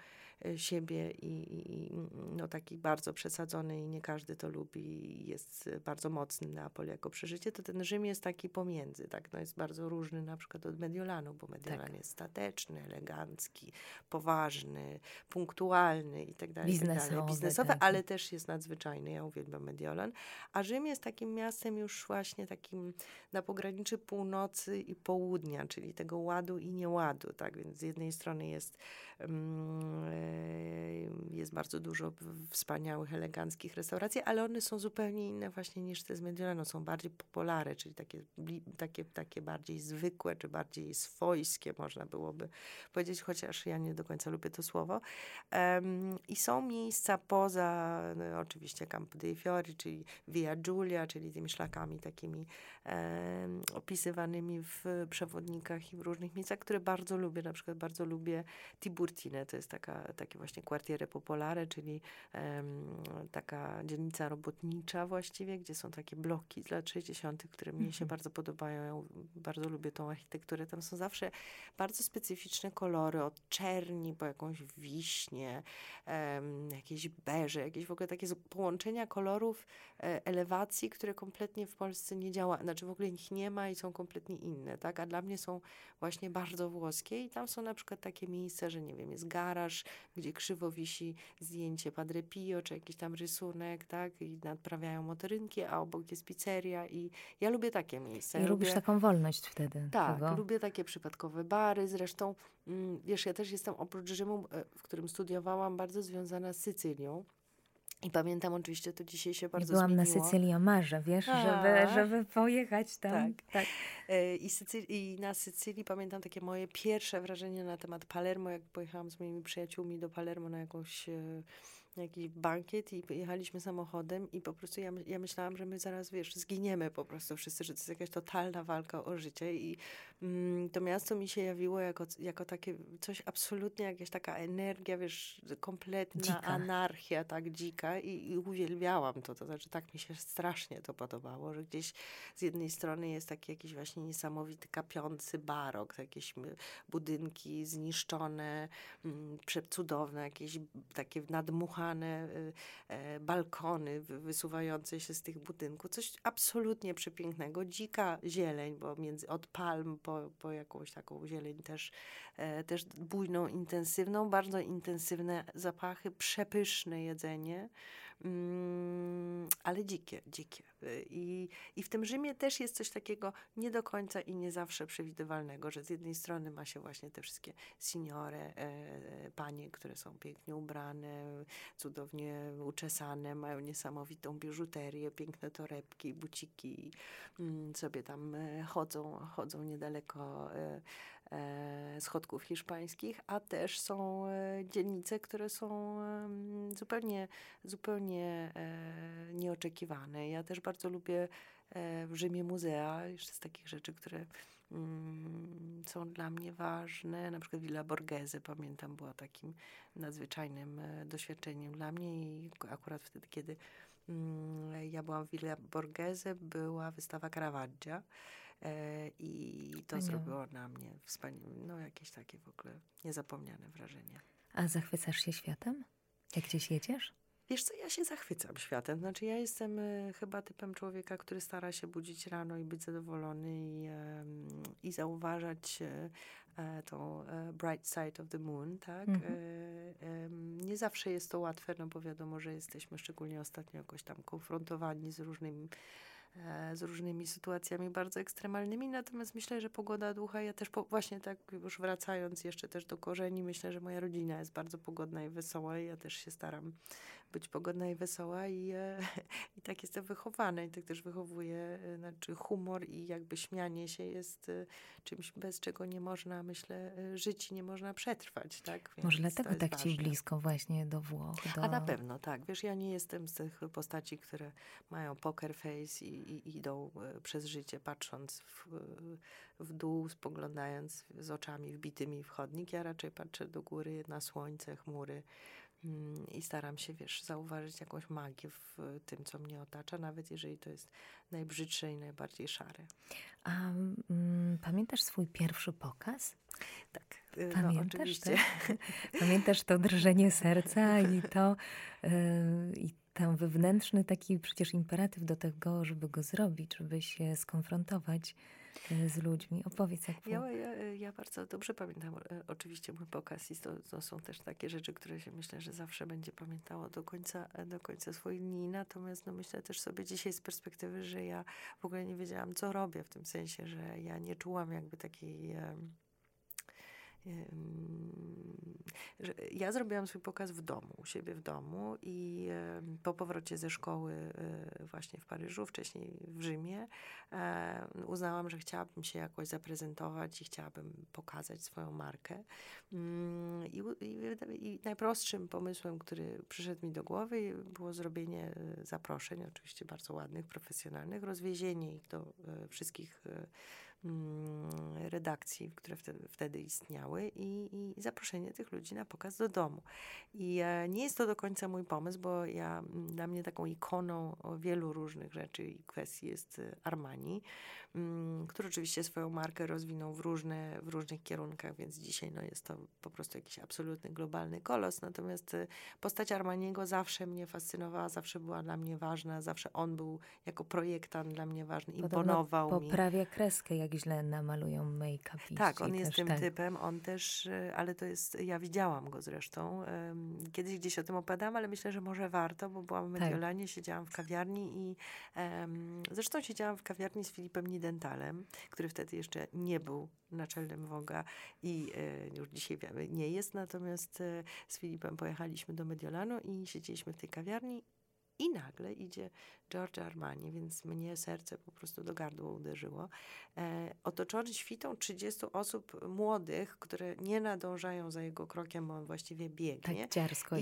e, siebie i, i, no taki bardzo przesadzony i nie każdy to lubi jest bardzo mocny Neapol jako przeżycie, to ten Rzym jest taki pomiędzy, tak, no jest bardzo różny na przykład od Mediolanu, bo Mediolan tak. jest stateczny, elegancki, poważny, punktualny i tak dalej, biznesowy, tak biznesowy tak. ale też jest nadzwyczajny, ja uwielbiam Mediolan, a Rzym jest takim miastem już właśnie takim na pograniczy północy i południa, czyli tego ładu i nieładu, tak, więc z jednej strony jest mm, e, jest bardzo dużo wspaniałych, eleganckich restauracji, ale one są zupełnie inne właśnie niż te z Mediolanu. Są bardziej popolare, czyli takie, takie, takie bardziej zwykłe, czy bardziej swojskie, można byłoby powiedzieć, chociaż ja nie do końca lubię to słowo. I są miejsca poza, no, oczywiście Campo dei Fiori, czyli Via Giulia, czyli tymi szlakami takimi opisywanymi w przewodnikach i w różnych miejscach, które bardzo lubię. Na przykład bardzo lubię Tiburtine, to jest taka, takie właśnie quartiere popolare, czyli um, taka dzielnica robotnicza właściwie, gdzie są takie bloki z lat 60., które mnie się mhm. bardzo podobają. Ja bardzo lubię tą architekturę. Tam są zawsze bardzo specyficzne kolory, od czerni po jakąś wiśnie, um, jakieś beże, jakieś w ogóle takie połączenia kolorów, e, elewacji, które kompletnie w Polsce nie działa, znaczy w ogóle ich nie ma i są kompletnie inne, tak? A dla mnie są właśnie bardzo włoskie i tam są na przykład takie miejsca, że nie wiem, jest garaż, gdzie krzywo wisi zdjęcie Padre Pio, czy jakiś tam rysunek, tak? I nadprawiają motorynki, a obok jest pizzeria i ja lubię takie miejsca. I ja lubisz lubię... taką wolność wtedy. Tak, tego. lubię takie przypadkowe bary, zresztą mm, wiesz, ja też jestem oprócz Rzymu, e, w którym studiowałam, bardzo związana z Sycylią. I pamiętam oczywiście, to dzisiaj się bardzo Byłam zmieniło. na Sycylii, a marzę, wiesz, żeby, żeby pojechać tam. Tak. tak. E, I, Sycylii, I na Sycylii pamiętam takie moje pierwsze wrażenie na temat Palermo, jak pojechałam z moimi przyjaciółmi do Palermo na jakąś e, jakiś bankiet i jechaliśmy samochodem i po prostu ja, ja myślałam, że my zaraz, wiesz, zginiemy po prostu wszyscy, że to jest jakaś totalna walka o życie i to miasto mi się jawiło jako, jako takie coś absolutnie, jakaś taka energia, wiesz, kompletna dzika. anarchia, tak dzika i, i uwielbiałam to, to znaczy tak mi się strasznie to podobało, że gdzieś z jednej strony jest taki jakiś właśnie niesamowity kapiący barok, jakieś budynki zniszczone, mm, przecudowne, jakieś takie nadmuchane y, e, balkony wysuwające się z tych budynków. Coś absolutnie przepięknego. Dzika zieleń, bo między, od palm po, po jakąś taką zieleń też, e, też bujną, intensywną. Bardzo intensywne zapachy, przepyszne jedzenie. Mm, ale dzikie, dzikie. I, I w tym Rzymie też jest coś takiego nie do końca i nie zawsze przewidywalnego, że z jednej strony ma się właśnie te wszystkie signore, e, e, panie, które są pięknie ubrane, cudownie uczesane, mają niesamowitą biżuterię, piękne torebki, buciki, mm, sobie tam e, chodzą, chodzą niedaleko schodków hiszpańskich, a też są dzielnice, które są zupełnie, zupełnie nieoczekiwane. Ja też bardzo lubię e, w Rzymie muzea, jeszcze z takich rzeczy, które mm, są dla mnie ważne. Na przykład Villa Borghese, pamiętam, była takim nadzwyczajnym doświadczeniem dla mnie i akurat wtedy, kiedy mm, ja byłam w Villa Borghese, była wystawa Caravaggia E, I to zrobiło na mnie wspaniałe, no jakieś takie w ogóle niezapomniane wrażenie. A zachwycasz się światem? Jak gdzieś jedziesz? Wiesz co, ja się zachwycam światem. Znaczy ja jestem y, chyba typem człowieka, który stara się budzić rano i być zadowolony i, y, zauważać y, tą bright side of the moon, tak? Mhm. nie zawsze jest to łatwe, no bo wiadomo, że jesteśmy szczególnie ostatnio jakoś tam konfrontowani z różnymi E, z różnymi sytuacjami bardzo ekstremalnymi, natomiast myślę, że pogoda ducha, ja też po, właśnie tak już wracając jeszcze też do korzeni, myślę, że moja rodzina jest bardzo pogodna i wesoła i ja też się staram być pogodna i wesoła i, e, i tak jestem wychowana i tak też wychowuję, e, znaczy humor i jakby śmianie się jest e, czymś, bez czego nie można, myślę, e, żyć i nie można przetrwać, tak? Więc Może dlatego tak ważne. ci blisko właśnie do Włoch. Do... A na pewno, tak. Wiesz, ja nie jestem z tych postaci, które mają poker face i, i, idą przez życie patrząc w, w dół, spoglądając z oczami wbitymi w chodnik. Ja raczej patrzę do góry, na słońce, chmury i staram się, wiesz, zauważyć jakąś magię w tym, co mnie otacza, nawet jeżeli to jest najbrzydsze i najbardziej szare. A mm, pamiętasz swój pierwszy pokaz? Tak, y, no, Pamiętasz, oczywiście. Tak? Pamiętasz to drżenie serca i to yy, i tam wewnętrzny taki przecież imperatyw do tego, żeby go zrobić, żeby się skonfrontować z ludźmi. Opowiedz jak ja, ja, ja bardzo dobrze pamiętam e, oczywiście mój pokaz i to, to, są też takie rzeczy, które się myślę, że zawsze będzie pamiętało do końca, e, do końca swoich dni. Natomiast no, myślę też sobie dzisiaj z perspektywy, że ja w ogóle nie wiedziałam, co robię w tym sensie, że ja nie czułam jakby takiej ja zrobiłam swój pokaz w domu, u siebie w domu i po powrocie ze szkoły e, właśnie w Paryżu, wcześniej w Rzymie, e, uznałam, że chciałabym się jakoś zaprezentować i chciałabym pokazać swoją markę. Mm, I, i, i najprostszym pomysłem, który przyszedł mi do głowy, było zrobienie e, zaproszeń, oczywiście bardzo ładnych, profesjonalnych, rozwiezienie ich do wszystkich redakcji, które wtedy, wtedy istniały i, i, zaproszenie tych ludzi na pokaz do domu. I e, nie jest to do końca mój pomysł, bo ja, dla mnie taką ikoną wielu różnych rzeczy i kwestii jest e, Armani, mm, który oczywiście swoją markę rozwinął w, różne, w różnych kierunkach, więc dzisiaj no, jest to po prostu jakiś absolutny globalny kolos. Natomiast e, postać Armaniego zawsze mnie fascynowała, zawsze była dla mnie ważna, zawsze on był jako projektant dla mnie ważny, imponował Podobno mi. poprawia kreskę, jak źle namalują make-up. Tak, on jest tym tak. typem, on też, e, ale to jest, ja widziałam go zresztą. Kiedyś gdzieś o tym opadam, ale myślę, że może warto, bo byłam w tak. Mediolanie, tak. siedziałam w kawiarni i um, zresztą siedziałam w kawiarni z Filipem Nidentalem, który wtedy jeszcze nie był naczelnym Woga i e, już dzisiaj wiemy, nie jest, natomiast e, z Filipem pojechaliśmy do Mediolanu i siedzieliśmy w tej kawiarni I nagle idzie Giorgio Armani, więc mnie serce po prostu do gardła uderzyło. E, otoczony świtą 30 osób młodych, które nie nadążają za jego krokiem, bo on właściwie biegnie. Tak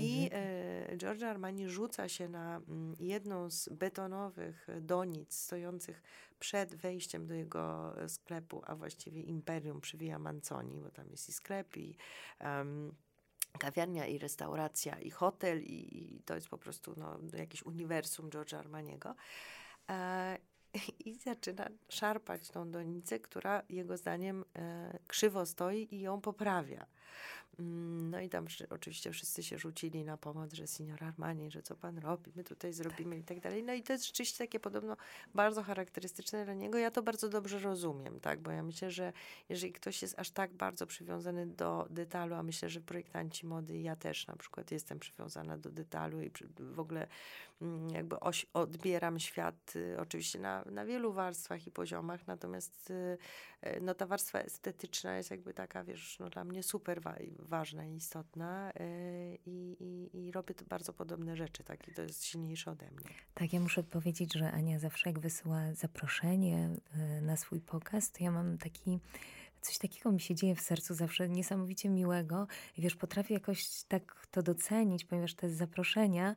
I e, Giorgio Armani rzuca się na m, mm, jedną z betonowych donic stojących przed wejściem do jego sklepu, a właściwie imperium przywija Manzoni, bo tam jest i sklep, i um, kawiarnia, i restauracja, i hotel, i, i, to jest po prostu no, jakiś uniwersum George'a Armaniego. E, I zaczyna szarpać tą donicę, która jego zdaniem e, krzywo stoi i ją poprawia. Mm, no i tam oczywiście wszyscy się rzucili na pomoc, że senior Armani, że co pan robi, my tutaj zrobimy i tak dalej. No i to jest rzeczywiście takie podobno bardzo charakterystyczne dla niego. Ja to bardzo dobrze rozumiem, tak, bo ja myślę, że jeżeli ktoś jest aż tak bardzo przywiązany do detalu, a myślę, że projektanci mody, ja też na przykład jestem przywiązana do detalu i w ogóle mm, jakby oś, odbieram świat y, oczywiście na, na wielu warstwach i poziomach, natomiast y, no ta warstwa estetyczna jest jakby taka, wiesz, no dla mnie super wa ważna i istotna y, i, i, i robię bardzo podobne rzeczy, tak, i to jest silniejsze ode mnie. Tak, ja muszę powiedzieć, że Ania zawsze jak wysyła zaproszenie y, na swój pokaz, to ja mam taki coś takiego mi się dzieje w sercu zawsze niesamowicie miłego. I wiesz, potrafię jakoś tak to docenić, ponieważ te zaproszenia E,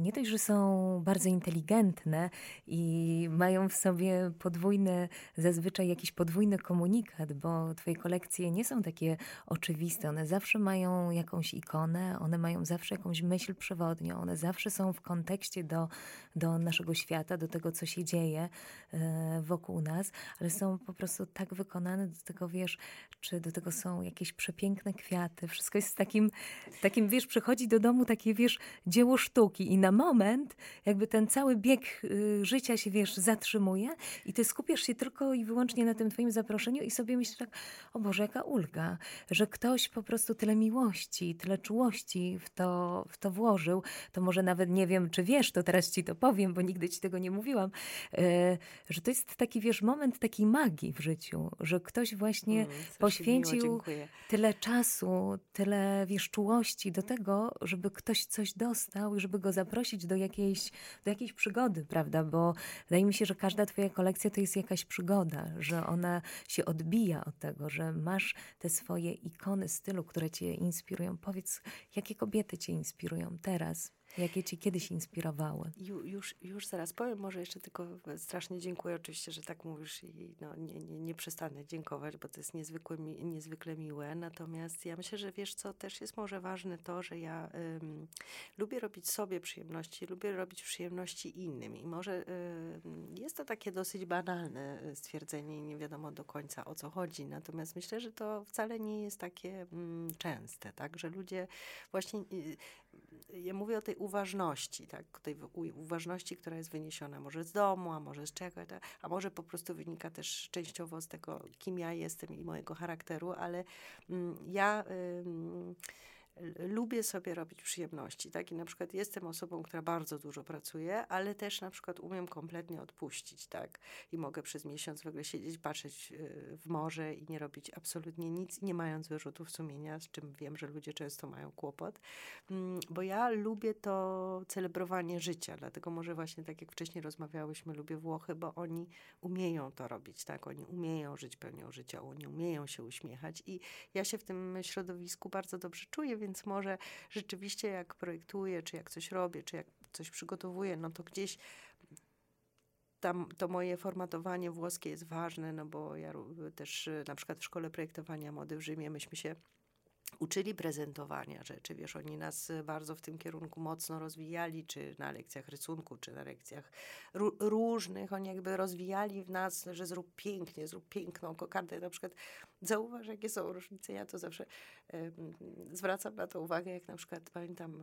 nie dość, że są bardzo inteligentne i mają w sobie podwójny, zazwyczaj jakiś podwójny komunikat, bo Twoje kolekcje nie są takie oczywiste. One zawsze mają jakąś ikonę, one mają zawsze jakąś myśl przewodnią, one zawsze są w kontekście do, do naszego świata, do tego, co się dzieje e, wokół nas, ale są po prostu tak wykonane do tego, wiesz, czy do tego są jakieś przepiękne kwiaty. Wszystko jest takim, takim wiesz, przychodzi do domu takie, wiesz, dzieło sztuki sztuki i na moment jakby ten cały bieg y, życia się, wiesz, zatrzymuje i ty skupiasz się tylko i wyłącznie na tym twoim zaproszeniu i sobie myślisz tak, o Boże, jaka ulga, że ktoś po prostu tyle miłości, tyle czułości w to, w to włożył, to może nawet nie wiem, czy wiesz, to teraz ci to powiem, bo nigdy ci tego nie mówiłam, y, że to jest taki, wiesz, moment takiej magii w życiu, że ktoś właśnie mm, poświęcił tyle czasu, tyle, wiesz, czułości do tego, żeby ktoś coś dostał i żeby go zaprosić do jakiejś, do jakiejś przygody, prawda? Bo wydaje mi się, że każda twoja kolekcja to jest jakaś przygoda, że ona się odbija od tego, że masz te swoje ikony stylu, które cię inspirują. Powiedz, jakie kobiety cię inspirują teraz? Jakie ci kiedyś inspirowały? Ju, już, już zaraz powiem, może jeszcze tylko strasznie dziękuję oczywiście, że tak mówisz i no, nie, nie, nie przestanę dziękować, bo to jest niezwykle, mi, niezwykle miłe. Natomiast ja myślę, że wiesz co, też jest może ważne to, że ja ym, lubię robić sobie przyjemności, lubię robić przyjemności innym i może ym, jest to takie dosyć banalne y, stwierdzenie i nie wiadomo do końca o co chodzi. Natomiast myślę, że to wcale nie jest takie ym, częste, tak, że ludzie właśnie, y, ja mówię o tej uważności, tak, tej uważności, która jest wyniesiona może z domu, a może z czego, a może po prostu wynika też częściowo z tego, kim ja jestem i mojego charakteru, ale mm, ja lubię sobie robić przyjemności, tak? I na przykład jestem osobą, która bardzo dużo pracuje, ale też na przykład umiem kompletnie odpuścić, tak? I mogę przez miesiąc w ogóle siedzieć, patrzeć y, w morze i nie robić absolutnie nic, nie mając wyrzutów sumienia, z czym wiem, że ludzie często mają kłopot. Mm, bo ja lubię to celebrowanie życia, dlatego może właśnie tak jak wcześniej rozmawiałyśmy, lubię Włochy, bo oni umieją to robić, tak? Oni umieją żyć pełnią życia, oni umieją się uśmiechać i ja się w tym środowisku bardzo dobrze czuję, więc może rzeczywiście jak projektuję, czy jak coś robię, czy jak coś przygotowuję, no to gdzieś tam to moje formatowanie włoskie jest ważne, no bo ja też na przykład w szkole projektowania mody w Rzymie myśmy się uczyli prezentowania rzeczy. Wiesz, oni nas bardzo w tym kierunku mocno rozwijali, czy na lekcjach rysunku, czy na lekcjach różnych. Oni jakby rozwijali w nas, że zrób pięknie, zrób piękną kokardę. Na przykład zauważ, jakie są różnice. Ja to zawsze zwracam na to uwagę, jak na przykład pamiętam...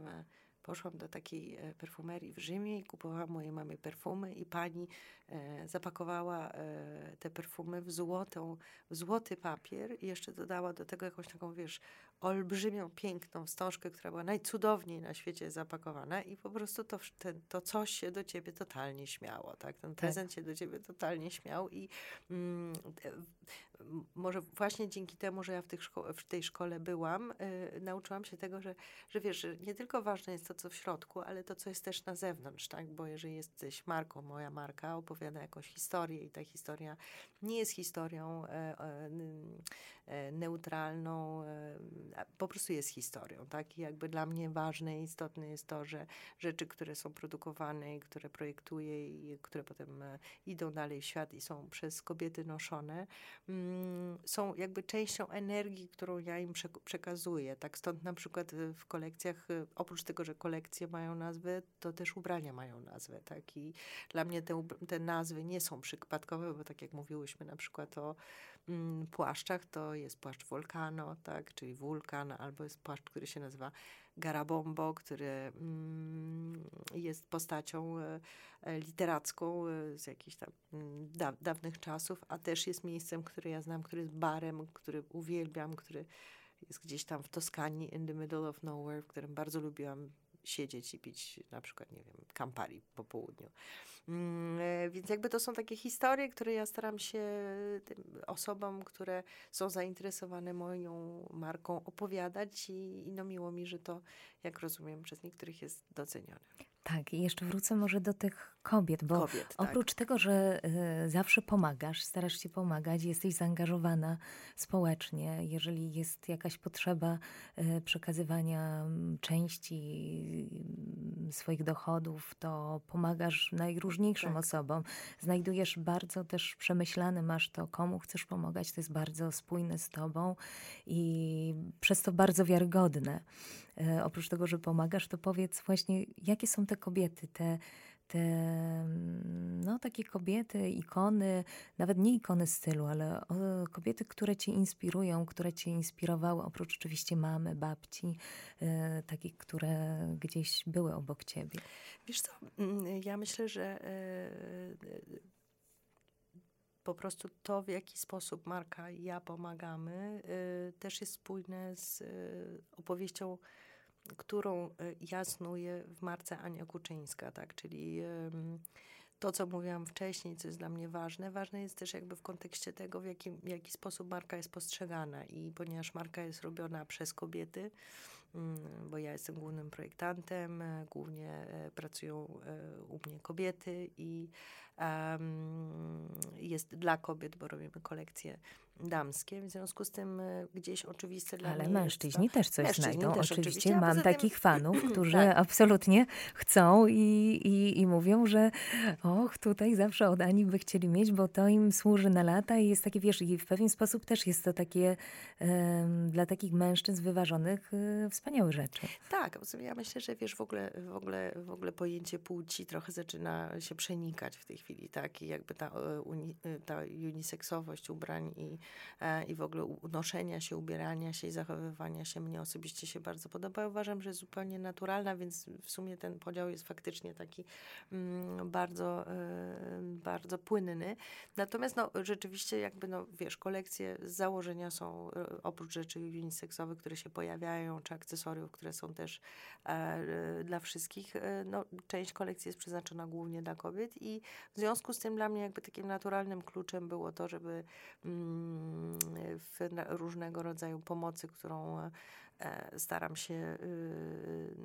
Poszłam do takiej e, perfumerii w Rzymie i kupowałam mojej mamie perfumy i pani e, zapakowała e, te perfumy w, złotą, w złoty papier i jeszcze dodała do tego jakąś taką, wiesz, olbrzymią, piękną wstążkę, która była najcudowniej na świecie zapakowana i po prostu to, ten, to coś się do ciebie totalnie śmiało, tak? Ten prezent tak. się do ciebie totalnie śmiał i mm, może właśnie dzięki temu, że ja w, szko- w tej szkole byłam, y, nauczyłam się tego, że, że wiesz, że nie tylko ważne jest to, co w środku, ale to, co jest też na zewnątrz, tak? Bo jeżeli jesteś marką, moja marka opowiada jakąś historię i ta historia nie jest historią e, e, e, neutralną, po prostu jest historią, tak? I jakby dla mnie ważne i istotne jest to, że rzeczy, które są produkowane i które projektuję i które potem idą dalej w świat i są przez kobiety noszone, mm, są jakby częścią energii, którą ja im przekazuję. Tak stąd na przykład w kolekcjach, e, oprócz tego, że kolekcje mają nazwę, to też ubrania mają nazwę, tak? I dla mnie te, te nazwy nie są przypadkowe, bo tak jak mówiłyśmy na przykład o mm, płaszczach, to jest płaszcz Volcano, tak? Czyli wulkan, albo jest płaszcz, który się nazywa Garabombo, który mm, jest postacią e, e, literacką e, z jakichś tam mm, da, dawnych czasów, a też jest miejscem, które ja znam, który jest barem, który uwielbiam, który jest gdzieś tam w Toskanii, in the middle of nowhere, w którym bardzo lubiłam siedzieć i pić na przykład, nie wiem, Campari po południu. Mm, e, więc jakby to są takie historie, które ja staram się osobom, które są zainteresowane moją marką opowiadać i, i no miło mi, że to, jak rozumiem, przez niektórych jest docenione. Tak, i jeszcze wrócę może do tych kobiet, bo kobiet, tak. oprócz tego, że y, zawsze pomagasz, starasz się pomagać, jesteś zaangażowana społecznie, jeżeli jest jakaś potrzeba y, przekazywania części y, swoich dochodów, to pomagasz najróżniejszym tak. osobom. Znajdujesz bardzo też przemyślane, masz to, komu chcesz pomagać, to jest bardzo spójne z tobą i przez to bardzo wiarygodne. E, oprócz tego, że pomagasz, to powiedz właśnie, jakie są te kobiety, te, te no, takie kobiety, ikony, nawet nie ikony stylu, ale kobiety, które cię inspirują, które cię inspirowały, oprócz oczywiście mamy, babci, e, takich, które gdzieś były obok ciebie. Wiesz co, mm, ja myślę, że e, po prostu to, w jaki sposób Marka i ja pomagamy, też jest spójne z opowieścią którą e, jasnuje w marce Ania Kuczyńska, tak, czyli to, co mówiłam wcześniej, co jest dla mnie ważne, ważne jest też jakby w kontekście tego, w jaki, w jaki sposób marka jest postrzegana. I ponieważ marka jest robiona przez kobiety, mm, bo ja jestem głównym projektantem, e, głównie e, pracują u mnie kobiety i jest dla kobiet, bo robimy kolekcje damskie, w związku z tym e, gdzieś oczywiste dla Ale mężczyźni jest też coś mężczyźni znajdą. Też oczywiście, oczywiście mam tym, takich fanów, którzy tak. absolutnie chcą i, i, i mówią, że och, tutaj zawsze od Ani by chcieli mieć, bo to im służy na lata i jest takie, wiesz, i w pewien sposób też jest to takie um, dla takich mężczyzn wyważonych um, wspaniałe rzeczy. Tak, ja myślę, że wiesz, w ogóle, w ogóle, w ogóle pojęcie płci trochę zaczyna się przenikać w tej chwili, tak? I jakby ta, e, uni, ta uniseksowość ubrań i i w ogóle unoszenia się, ubierania się i zachowywania się mnie osobiście się bardzo podoba. Uważam, że jest zupełnie naturalna, więc w sumie ten podział jest faktycznie taki mm, bardzo, e, bardzo płynny. Natomiast no, rzeczywiście jakby, no, wiesz, kolekcje z założenia są e, oprócz rzeczy uniseksowych, które się pojawiają, czy akcesoriów, które są też dla wszystkich, no, część kolekcji jest przeznaczona głównie dla kobiet i w związku z tym dla mnie jakby takim naturalnym kluczem było to, żeby mm, w różnego rodzaju pomocy, którą e, staram się y,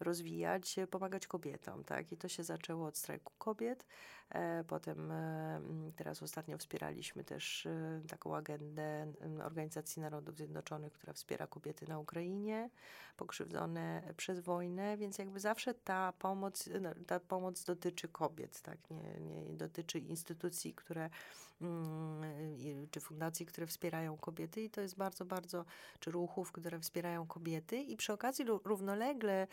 rozwijać, pomagać kobietom, tak? I to się zaczęło od strajku kobiet. E, potem e, teraz ostatnio wspieraliśmy też taką agendę Organizacji Narodów Zjednoczonych, która wspiera kobiety na Ukrainie, pokrzywdzone przez wojnę, więc jakby zawsze ta pomoc, no, ta pomoc dotyczy kobiet, tak? Nie, nie dotyczy instytucji, które Mm, czy fundacji, które wspierają kobiety i to jest bardzo, bardzo, czy ruchów, które wspierają kobiety i przy okazji równolegle,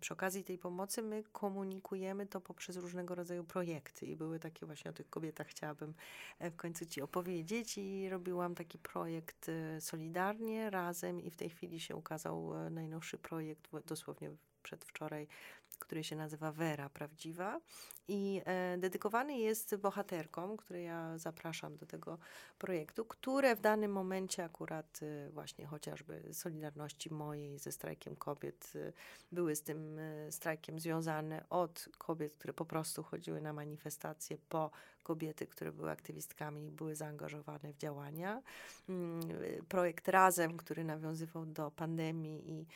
przy okazji tej pomocy my komunikujemy to poprzez różnego rodzaju projekty. I były takie właśnie o tych kobietach chciałabym e, w końcu Ci opowiedzieć. I robiłam taki projekt e, Solidarnie razem. I w tej chwili się ukazał e, najnowszy projekt dosłownie przedwczoraj który się nazywa Wera Prawdziwa i e, dedykowany jest bohaterkom, które ja zapraszam do tego projektu, które w danym momencie akurat e, właśnie chociażby Solidarności mojej ze strajkiem kobiet e, były z tym e, strajkiem związane od kobiet, które po prostu chodziły na manifestacje, po kobiety, które były aktywistkami i były zaangażowane w działania. Mm, projekt Razem, który nawiązywał do pandemii i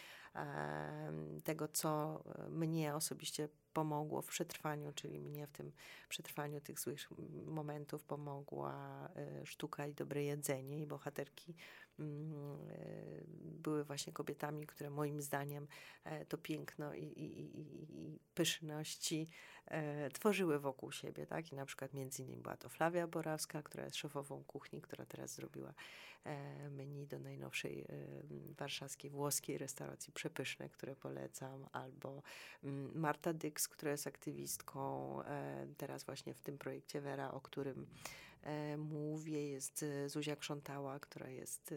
tego, co mnie osobiście pomogło w przetrwaniu, czyli mnie w tym przetrwaniu tych złych momentów pomogła e, sztuka i dobre jedzenie i bohaterki były właśnie kobietami, które moim zdaniem e, to piękno i, i, i, pyszności tworzyły wokół siebie, tak? I na przykład między innymi była to Flavia Borawska, która jest szefową kuchni, która teraz zrobiła menu do najnowszej warszawskiej włoskiej restauracji przepyszne, które polecam, albo mm, Marta Dyks, która jest aktywistką teraz właśnie w tym projekcie Vera, o którym e, mówię, jest e, Zuzia Krzątała, która jest,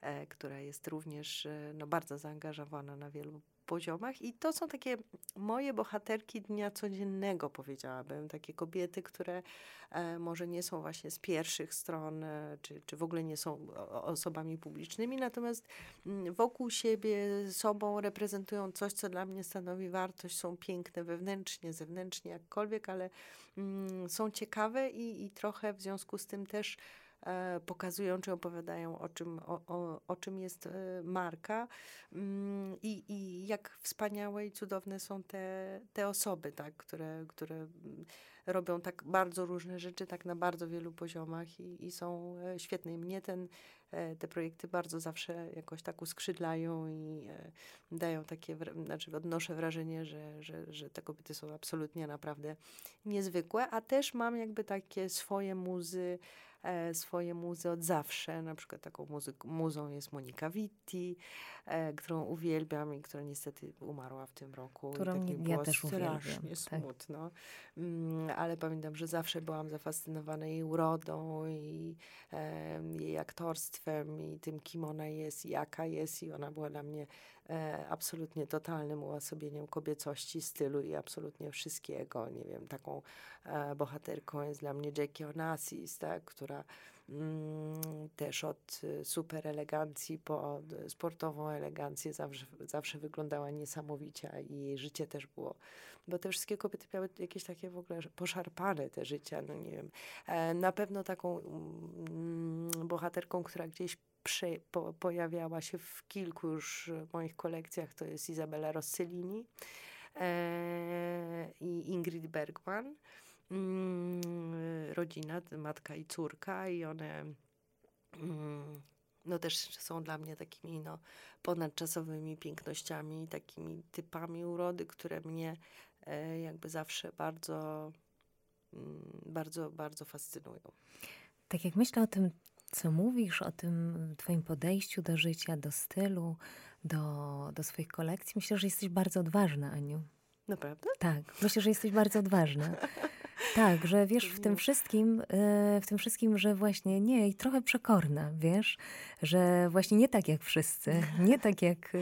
e, która jest również no, bardzo zaangażowana na wielu poziomach. I to są takie moje bohaterki dnia codziennego, powiedziałabym. Takie kobiety, które e, może nie są właśnie z pierwszych stron, e, czy, czy w ogóle nie są osobami publicznymi, natomiast mm, wokół siebie sobą reprezentują coś, co dla mnie stanowi wartość, są piękne wewnętrznie, zewnętrznie, jakkolwiek, ale mm, są ciekawe i, i trochę w związku z tym też pokazują czy opowiadają o czym, o, o, o czym jest e, marka mm, i, i jak wspaniałe i cudowne są te, te osoby, tak, które, które robią tak bardzo różne rzeczy, tak na bardzo wielu poziomach i, i są e, świetne. I mnie ten, te projekty bardzo zawsze jakoś tak uskrzydlają i dają takie, znaczy odnoszę wrażenie, że, że, że te kobiety są absolutnie naprawdę niezwykłe, a też mam jakby takie swoje muzy, E, swoje muzy od zawsze. Na przykład taką muzyk, muzą jest Monika Vitti, e, którą uwielbiam i która niestety umarła w tym roku. Którą tak ja też uwielbiam. Strasznie tak. smutno. Mm, ale pamiętam, że zawsze byłam zafascynowana jej urodą i e, jej aktorstwem i tym, kim ona jest, jaka jest i ona była dla mnie e, absolutnie totalnym uosobieniem kobiecości, stylu i absolutnie wszystkiego. Nie wiem, taką e, bohaterką jest dla mnie Jackie Onassis, tak, która mm, też od e, super elegancji po sportową elegancję zawsze, zawsze wyglądała niesamowicie i jej życie też było, bo te wszystkie kobiety miały jakieś takie w ogóle poszarpane te życia, no nie wiem. E, na pewno taką mm, bohaterką, która gdzieś przy, po, pojawiała się w kilku już moich kolekcjach, to jest Izabela Rossellini e, i Ingrid Bergman. Mm, rodzina, matka i córka i one mm, no też są dla mnie takimi no, ponadczasowymi pięknościami, takimi typami urody, które mnie e, jakby zawsze bardzo, mm, bardzo, bardzo fascynują. Tak jak myślę o tym, co mówisz, o tym twoim podejściu do życia, do stylu, do, do swoich kolekcji, myślę, że jesteś bardzo odważna, Aniu. Naprawdę? Tak, myślę, że jesteś bardzo odważna. Tak, że wiesz w tym wszystkim, e, w tym wszystkim, że właśnie nie i trochę przekorna, wiesz, że właśnie nie tak jak wszyscy, nie tak jak, e,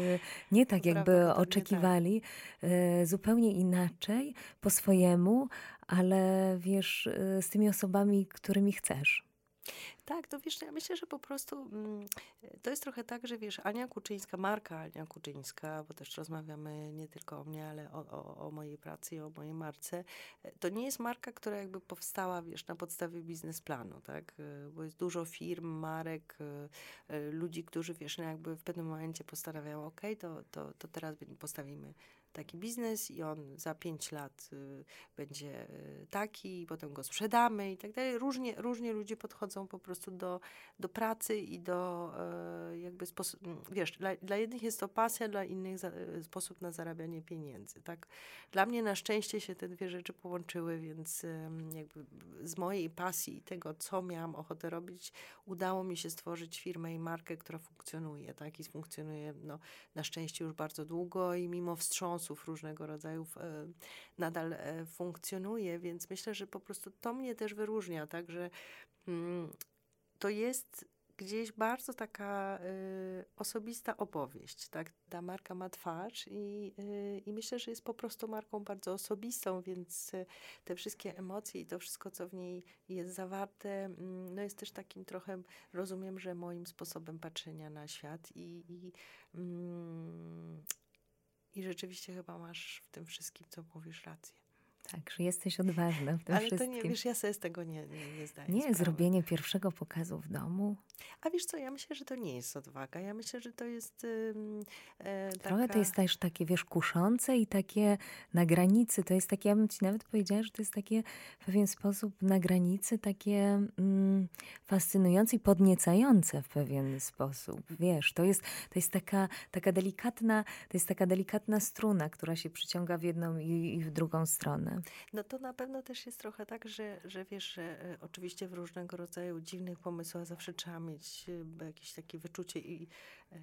nie tak jakby tak. oczekiwali, tak. zupełnie inaczej, po swojemu, ale wiesz, z tymi osobami, którymi chcesz. Tak, to wiesz, ja myślę, że po prostu mm, to jest trochę tak, że wiesz, Ania Kuczyńska, Marka Ania Kuczyńska, bo też rozmawiamy nie tylko o mnie, ale o, o, o mojej pracy i o mojej marce, to nie jest marka, która jakby powstała, wiesz, na podstawie biznesplanu, tak? Bo jest dużo firm, marek, e, e, ludzi, którzy, wiesz, no jakby w pewnym momencie postanawiają, ok, to, to, to teraz postawimy taki biznes i on za pięć lat y, będzie y, taki, i potem go sprzedamy i tak dalej. Różnie, różnie ludzie podchodzą po prostu do, do pracy i do y, jakby sposób, wiesz, dla, dla jednych jest to pasja, dla innych za, y, sposób na zarabianie pieniędzy, tak. Dla mnie na szczęście się te dwie rzeczy połączyły, więc jakby z mojej pasji i tego, co miałam ochotę robić, udało mi się stworzyć firmę i markę, która funkcjonuje, tak, i funkcjonuje, no, na szczęście już bardzo długo i mimo wstrząsów wstrząsów różnego rodzaju e, nadal e, funkcjonuje, więc myślę, że po prostu to mnie też wyróżnia, tak, że mm, to jest gdzieś bardzo taka y, osobista opowieść, tak? Ta marka ma twarz i, i myślę, że jest po prostu marką bardzo osobistą, więc te wszystkie emocje i to wszystko, co w niej jest zawarte, mm, no jest też takim trochę, rozumiem, że moim sposobem patrzenia na świat i, i, mm, i rzeczywiście chyba masz w tym wszystkim, co mówisz, rację. Tak, że jesteś odważna w tym Ale wszystkim. to nie, wiesz, ja sobie z tego nie, nie, nie zdaję Nie, sprawy. zrobienie pierwszego pokazu w domu. A wiesz co, ja myślę, że to nie jest odwaga. Ja myślę, że to jest e, taka... Trochę to jest też takie, wiesz, kuszące i takie na granicy. To jest takie, ja bym ci nawet powiedziała, że to jest takie w pewien sposób na granicy, takie mm, fascynujące i podniecające w pewien sposób. Wiesz, to jest, to jest taka, taka delikatna, to jest taka delikatna struna, która się przyciąga w jedną i, i w drugą stronę. No to na pewno też jest trochę tak, że, że wiesz, że e, oczywiście w różnego rodzaju dziwnych pomysłach zawsze trzeba mieć e, jakieś takie wyczucie i,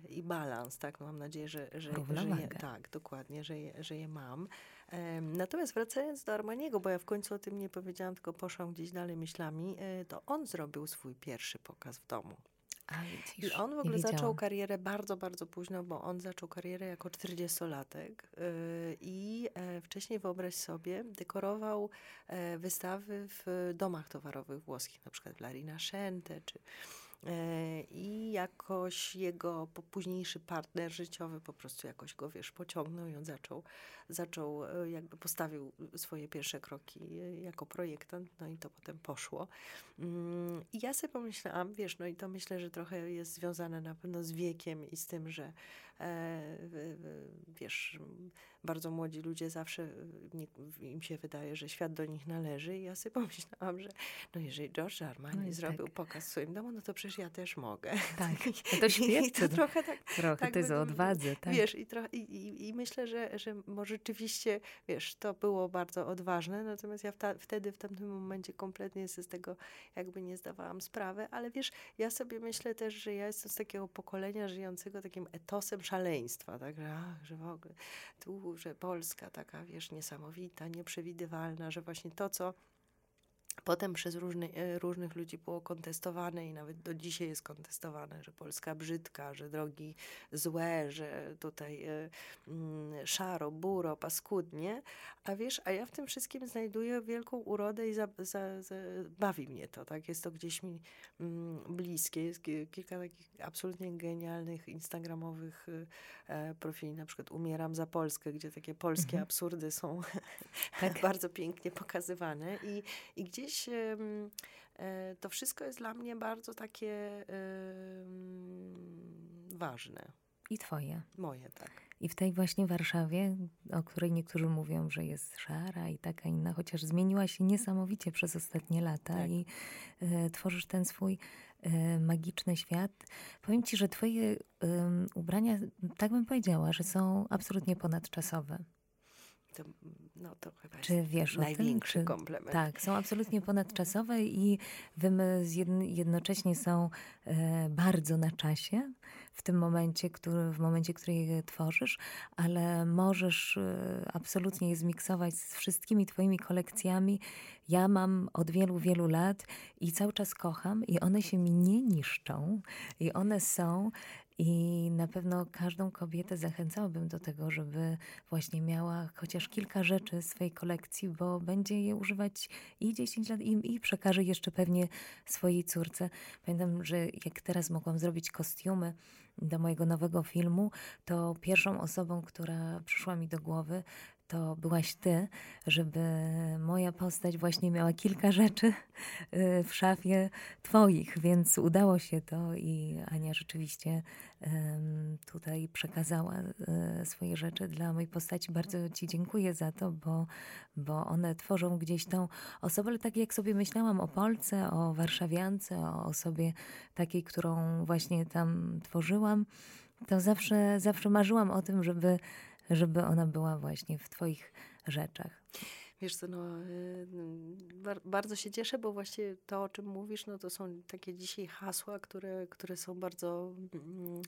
i balans, tak? Mam nadzieję, że, że, że je, tak, dokładnie, że je, że je mam. Natomiast wracając do Armaniego, bo ja w końcu o tym nie powiedziałam, tylko poszłam gdzieś dalej myślami, e, to on zrobił swój pierwszy pokaz w domu. A widzisz, I on w ogóle zaczął karierę bardzo, bardzo późno, bo on zaczął karierę jako 40-latek yy, i e, wcześniej, wyobraź sobie, dekorował e, wystawy w domach towarowych włoskich, na przykład w La Rinascente, czy i jakoś jego późniejszy partner życiowy po prostu jakoś go, wiesz, pociągnął i on zaczął, zaczął e, jakby postawił swoje pierwsze kroki e, jako projektant, no i to potem poszło. Mm, I ja sobie pomyślałam, wiesz, no i to myślę, że trochę jest związane na pewno z wiekiem i z tym, że e, wiesz, bardzo młodzi ludzie zawsze nie, im się wydaje, że świat do nich należy i ja sobie pomyślałam, że no jeżeli George Armani No i zrobił tak. pokaz w swoim domu, no to przecież ja też mogę. Tak, I, no to I świetnie. to trochę tak Trochę tak to jest o odwadze, tak. Wiesz, i, trochę, i, i, i myślę, że, że może rzeczywiście, wiesz, to było bardzo odważne, natomiast ja wta, wtedy, w tamtym momencie kompletnie sobie z tego jakby nie zdawałam sprawy, ale wiesz, ja sobie myślę też, że ja jestem z takiego pokolenia żyjącego takim etosem szaleństwa, tak, że, ach, że w ogóle tu, że Polska taka, wiesz, niesamowita, nieprzewidywalna, że właśnie to, co Potem przez różny, e, różnych ludzi było kontestowane i nawet do dzisiaj jest kontestowane, że Polska brzydka, że drogi złe, że tutaj e, mm, szaro, buro, paskudnie. A wiesz, a ja w tym wszystkim znajduję wielką urodę i za, za, za, bawi mnie to, tak? Jest to gdzieś mi mm, bliskie. Jest ki- kilka takich absolutnie genialnych instagramowych e, profili, na przykład Umieram za Polskę, gdzie takie polskie Mhm. absurdy są Tak. bardzo pięknie pokazywane i, i gdzieś e, to wszystko jest dla mnie bardzo takie ważne. I twoje. Moje, tak. I w tej właśnie Warszawie, o której niektórzy mówią, że jest szara i taka inna, chociaż zmieniła się niesamowicie przez ostatnie lata Tak. i e, tworzysz ten swój e, magiczny świat. Powiem ci, że twoje ubrania, tak bym powiedziała, że są absolutnie ponadczasowe. To, no, to chyba Czy jest wiesz o tym? największy Czy- komplement. Tak, są absolutnie ponadczasowe i jednocześnie są e, bardzo na czasie w tym momencie, który, w momencie, który je tworzysz, ale możesz e, absolutnie je zmiksować z wszystkimi twoimi kolekcjami. Ja mam od wielu, wielu lat i cały czas kocham i one się mi nie niszczą i one są i na pewno każdą kobietę zachęcałabym do tego, żeby właśnie miała chociaż kilka rzeczy swojej kolekcji, bo będzie je używać i 10 lat i, i przekaże jeszcze pewnie swojej córce. Pamiętam, że jak teraz mogłam zrobić kostiumy do mojego nowego filmu, to pierwszą osobą, która przyszła mi do głowy, to byłaś ty, żeby moja postać właśnie miała kilka rzeczy y, w szafie twoich, więc udało się to i Ania rzeczywiście tutaj przekazała e, swoje rzeczy dla mojej postaci. Bardzo ci dziękuję za to, bo, bo one tworzą gdzieś tą osobę, ale tak jak sobie myślałam o Polce, o warszawiance, o osobie takiej, którą właśnie tam tworzyłam, to zawsze, zawsze marzyłam o tym, żeby, żeby ona była właśnie w twoich rzeczach. Wiesz co, no, y, bar bardzo się cieszę, bo właśnie to, o czym mówisz, no to są takie dzisiaj hasła, które, które są bardzo mm,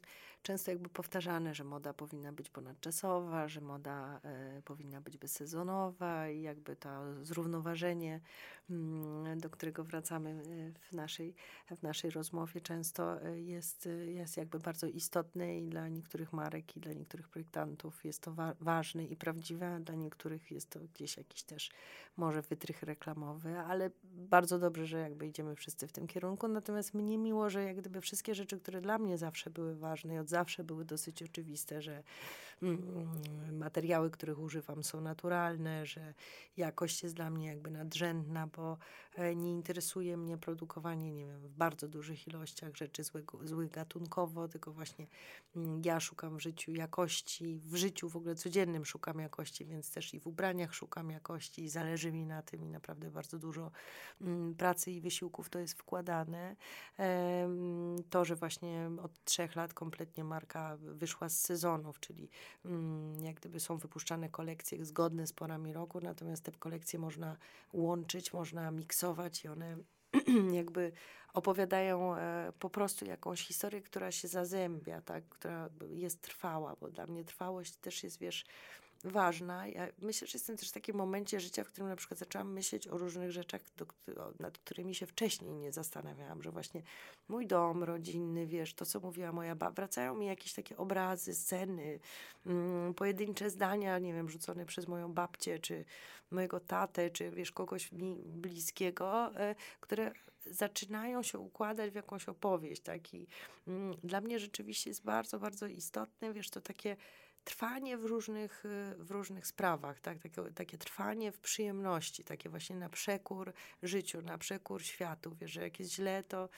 często jakby powtarzane, że moda powinna być ponadczasowa, że moda e, powinna być bezsezonowa i jakby to zrównoważenie, mm, do którego wracamy e, w naszej, w naszej rozmowie często e, jest, jest jakby bardzo istotne i dla niektórych marek i dla niektórych projektantów jest to wa ważne i prawdziwe, a dla niektórych jest to gdzieś jakiś też może wytrych reklamowy, ale bardzo dobrze, że jakby idziemy wszyscy w tym kierunku. Natomiast mnie miło, że jak gdyby wszystkie rzeczy, które dla mnie zawsze były ważne i od zawsze były dosyć oczywiste, że materiały, których używam są naturalne, że jakość jest dla mnie jakby nadrzędna, bo e, nie interesuje mnie produkowanie, nie wiem, w bardzo dużych ilościach rzeczy złego, złych gatunkowo, tylko właśnie mm, ja szukam w życiu jakości, w życiu w ogóle codziennym szukam jakości, więc też i w ubraniach szukam jakości i zależy mi na tym i naprawdę bardzo dużo mm, pracy i wysiłków to jest wkładane. To, że właśnie od trzech lat kompletnie marka wyszła z sezonów, czyli mm, jak gdyby są wypuszczane kolekcje zgodne z porami roku, natomiast te kolekcje można łączyć, można miksować i one jakby opowiadają e, po prostu jakąś historię, która się zazębia, tak, która jest trwała, bo dla mnie trwałość też jest, wiesz, ważna. Ja myślę, że jestem też w takim momencie życia, w którym na przykład zaczęłam myśleć o różnych rzeczach, do, nad którymi się wcześniej nie zastanawiałam, że właśnie mój dom rodzinny, wiesz, to co mówiła moja baba, wracają mi jakieś takie obrazy, sceny, mm, pojedyncze zdania, nie wiem, rzucone przez moją babcię, czy mojego tatę, czy wiesz, kogoś mi bliskiego, y, które zaczynają się układać w jakąś opowieść. Taki, mm, dla mnie rzeczywiście jest bardzo, bardzo istotne, wiesz, to takie trwanie w różnych, y, w różnych sprawach, tak? takie, takie trwanie w przyjemności, takie właśnie na przekór życiu, na przekór światu. Wiesz, że jak jest źle, to,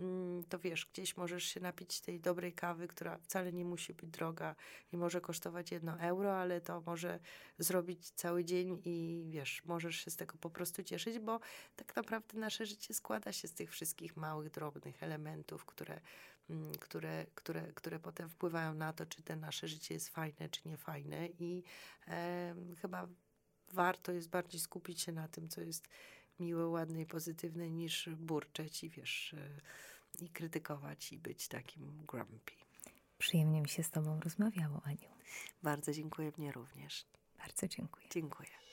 mm, to wiesz, gdzieś możesz się napić tej dobrej kawy, która wcale nie musi być droga i może kosztować jedno euro, ale to może zrobić cały dzień i wiesz, możesz się z tego po prostu cieszyć, bo tak naprawdę nasze życie składa się z tych wszystkich małych, drobnych elementów, które które, które, które potem wpływają na to, czy te nasze życie jest fajne, czy niefajne. I e, chyba warto jest bardziej skupić się na tym, co jest miłe, ładne i pozytywne, niż burczeć i wiesz, e, i krytykować i być takim grumpy. Przyjemnie mi się z Tobą rozmawiało, Aniu. Bardzo dziękuję, mnie również. Bardzo dziękuję. Dziękuję.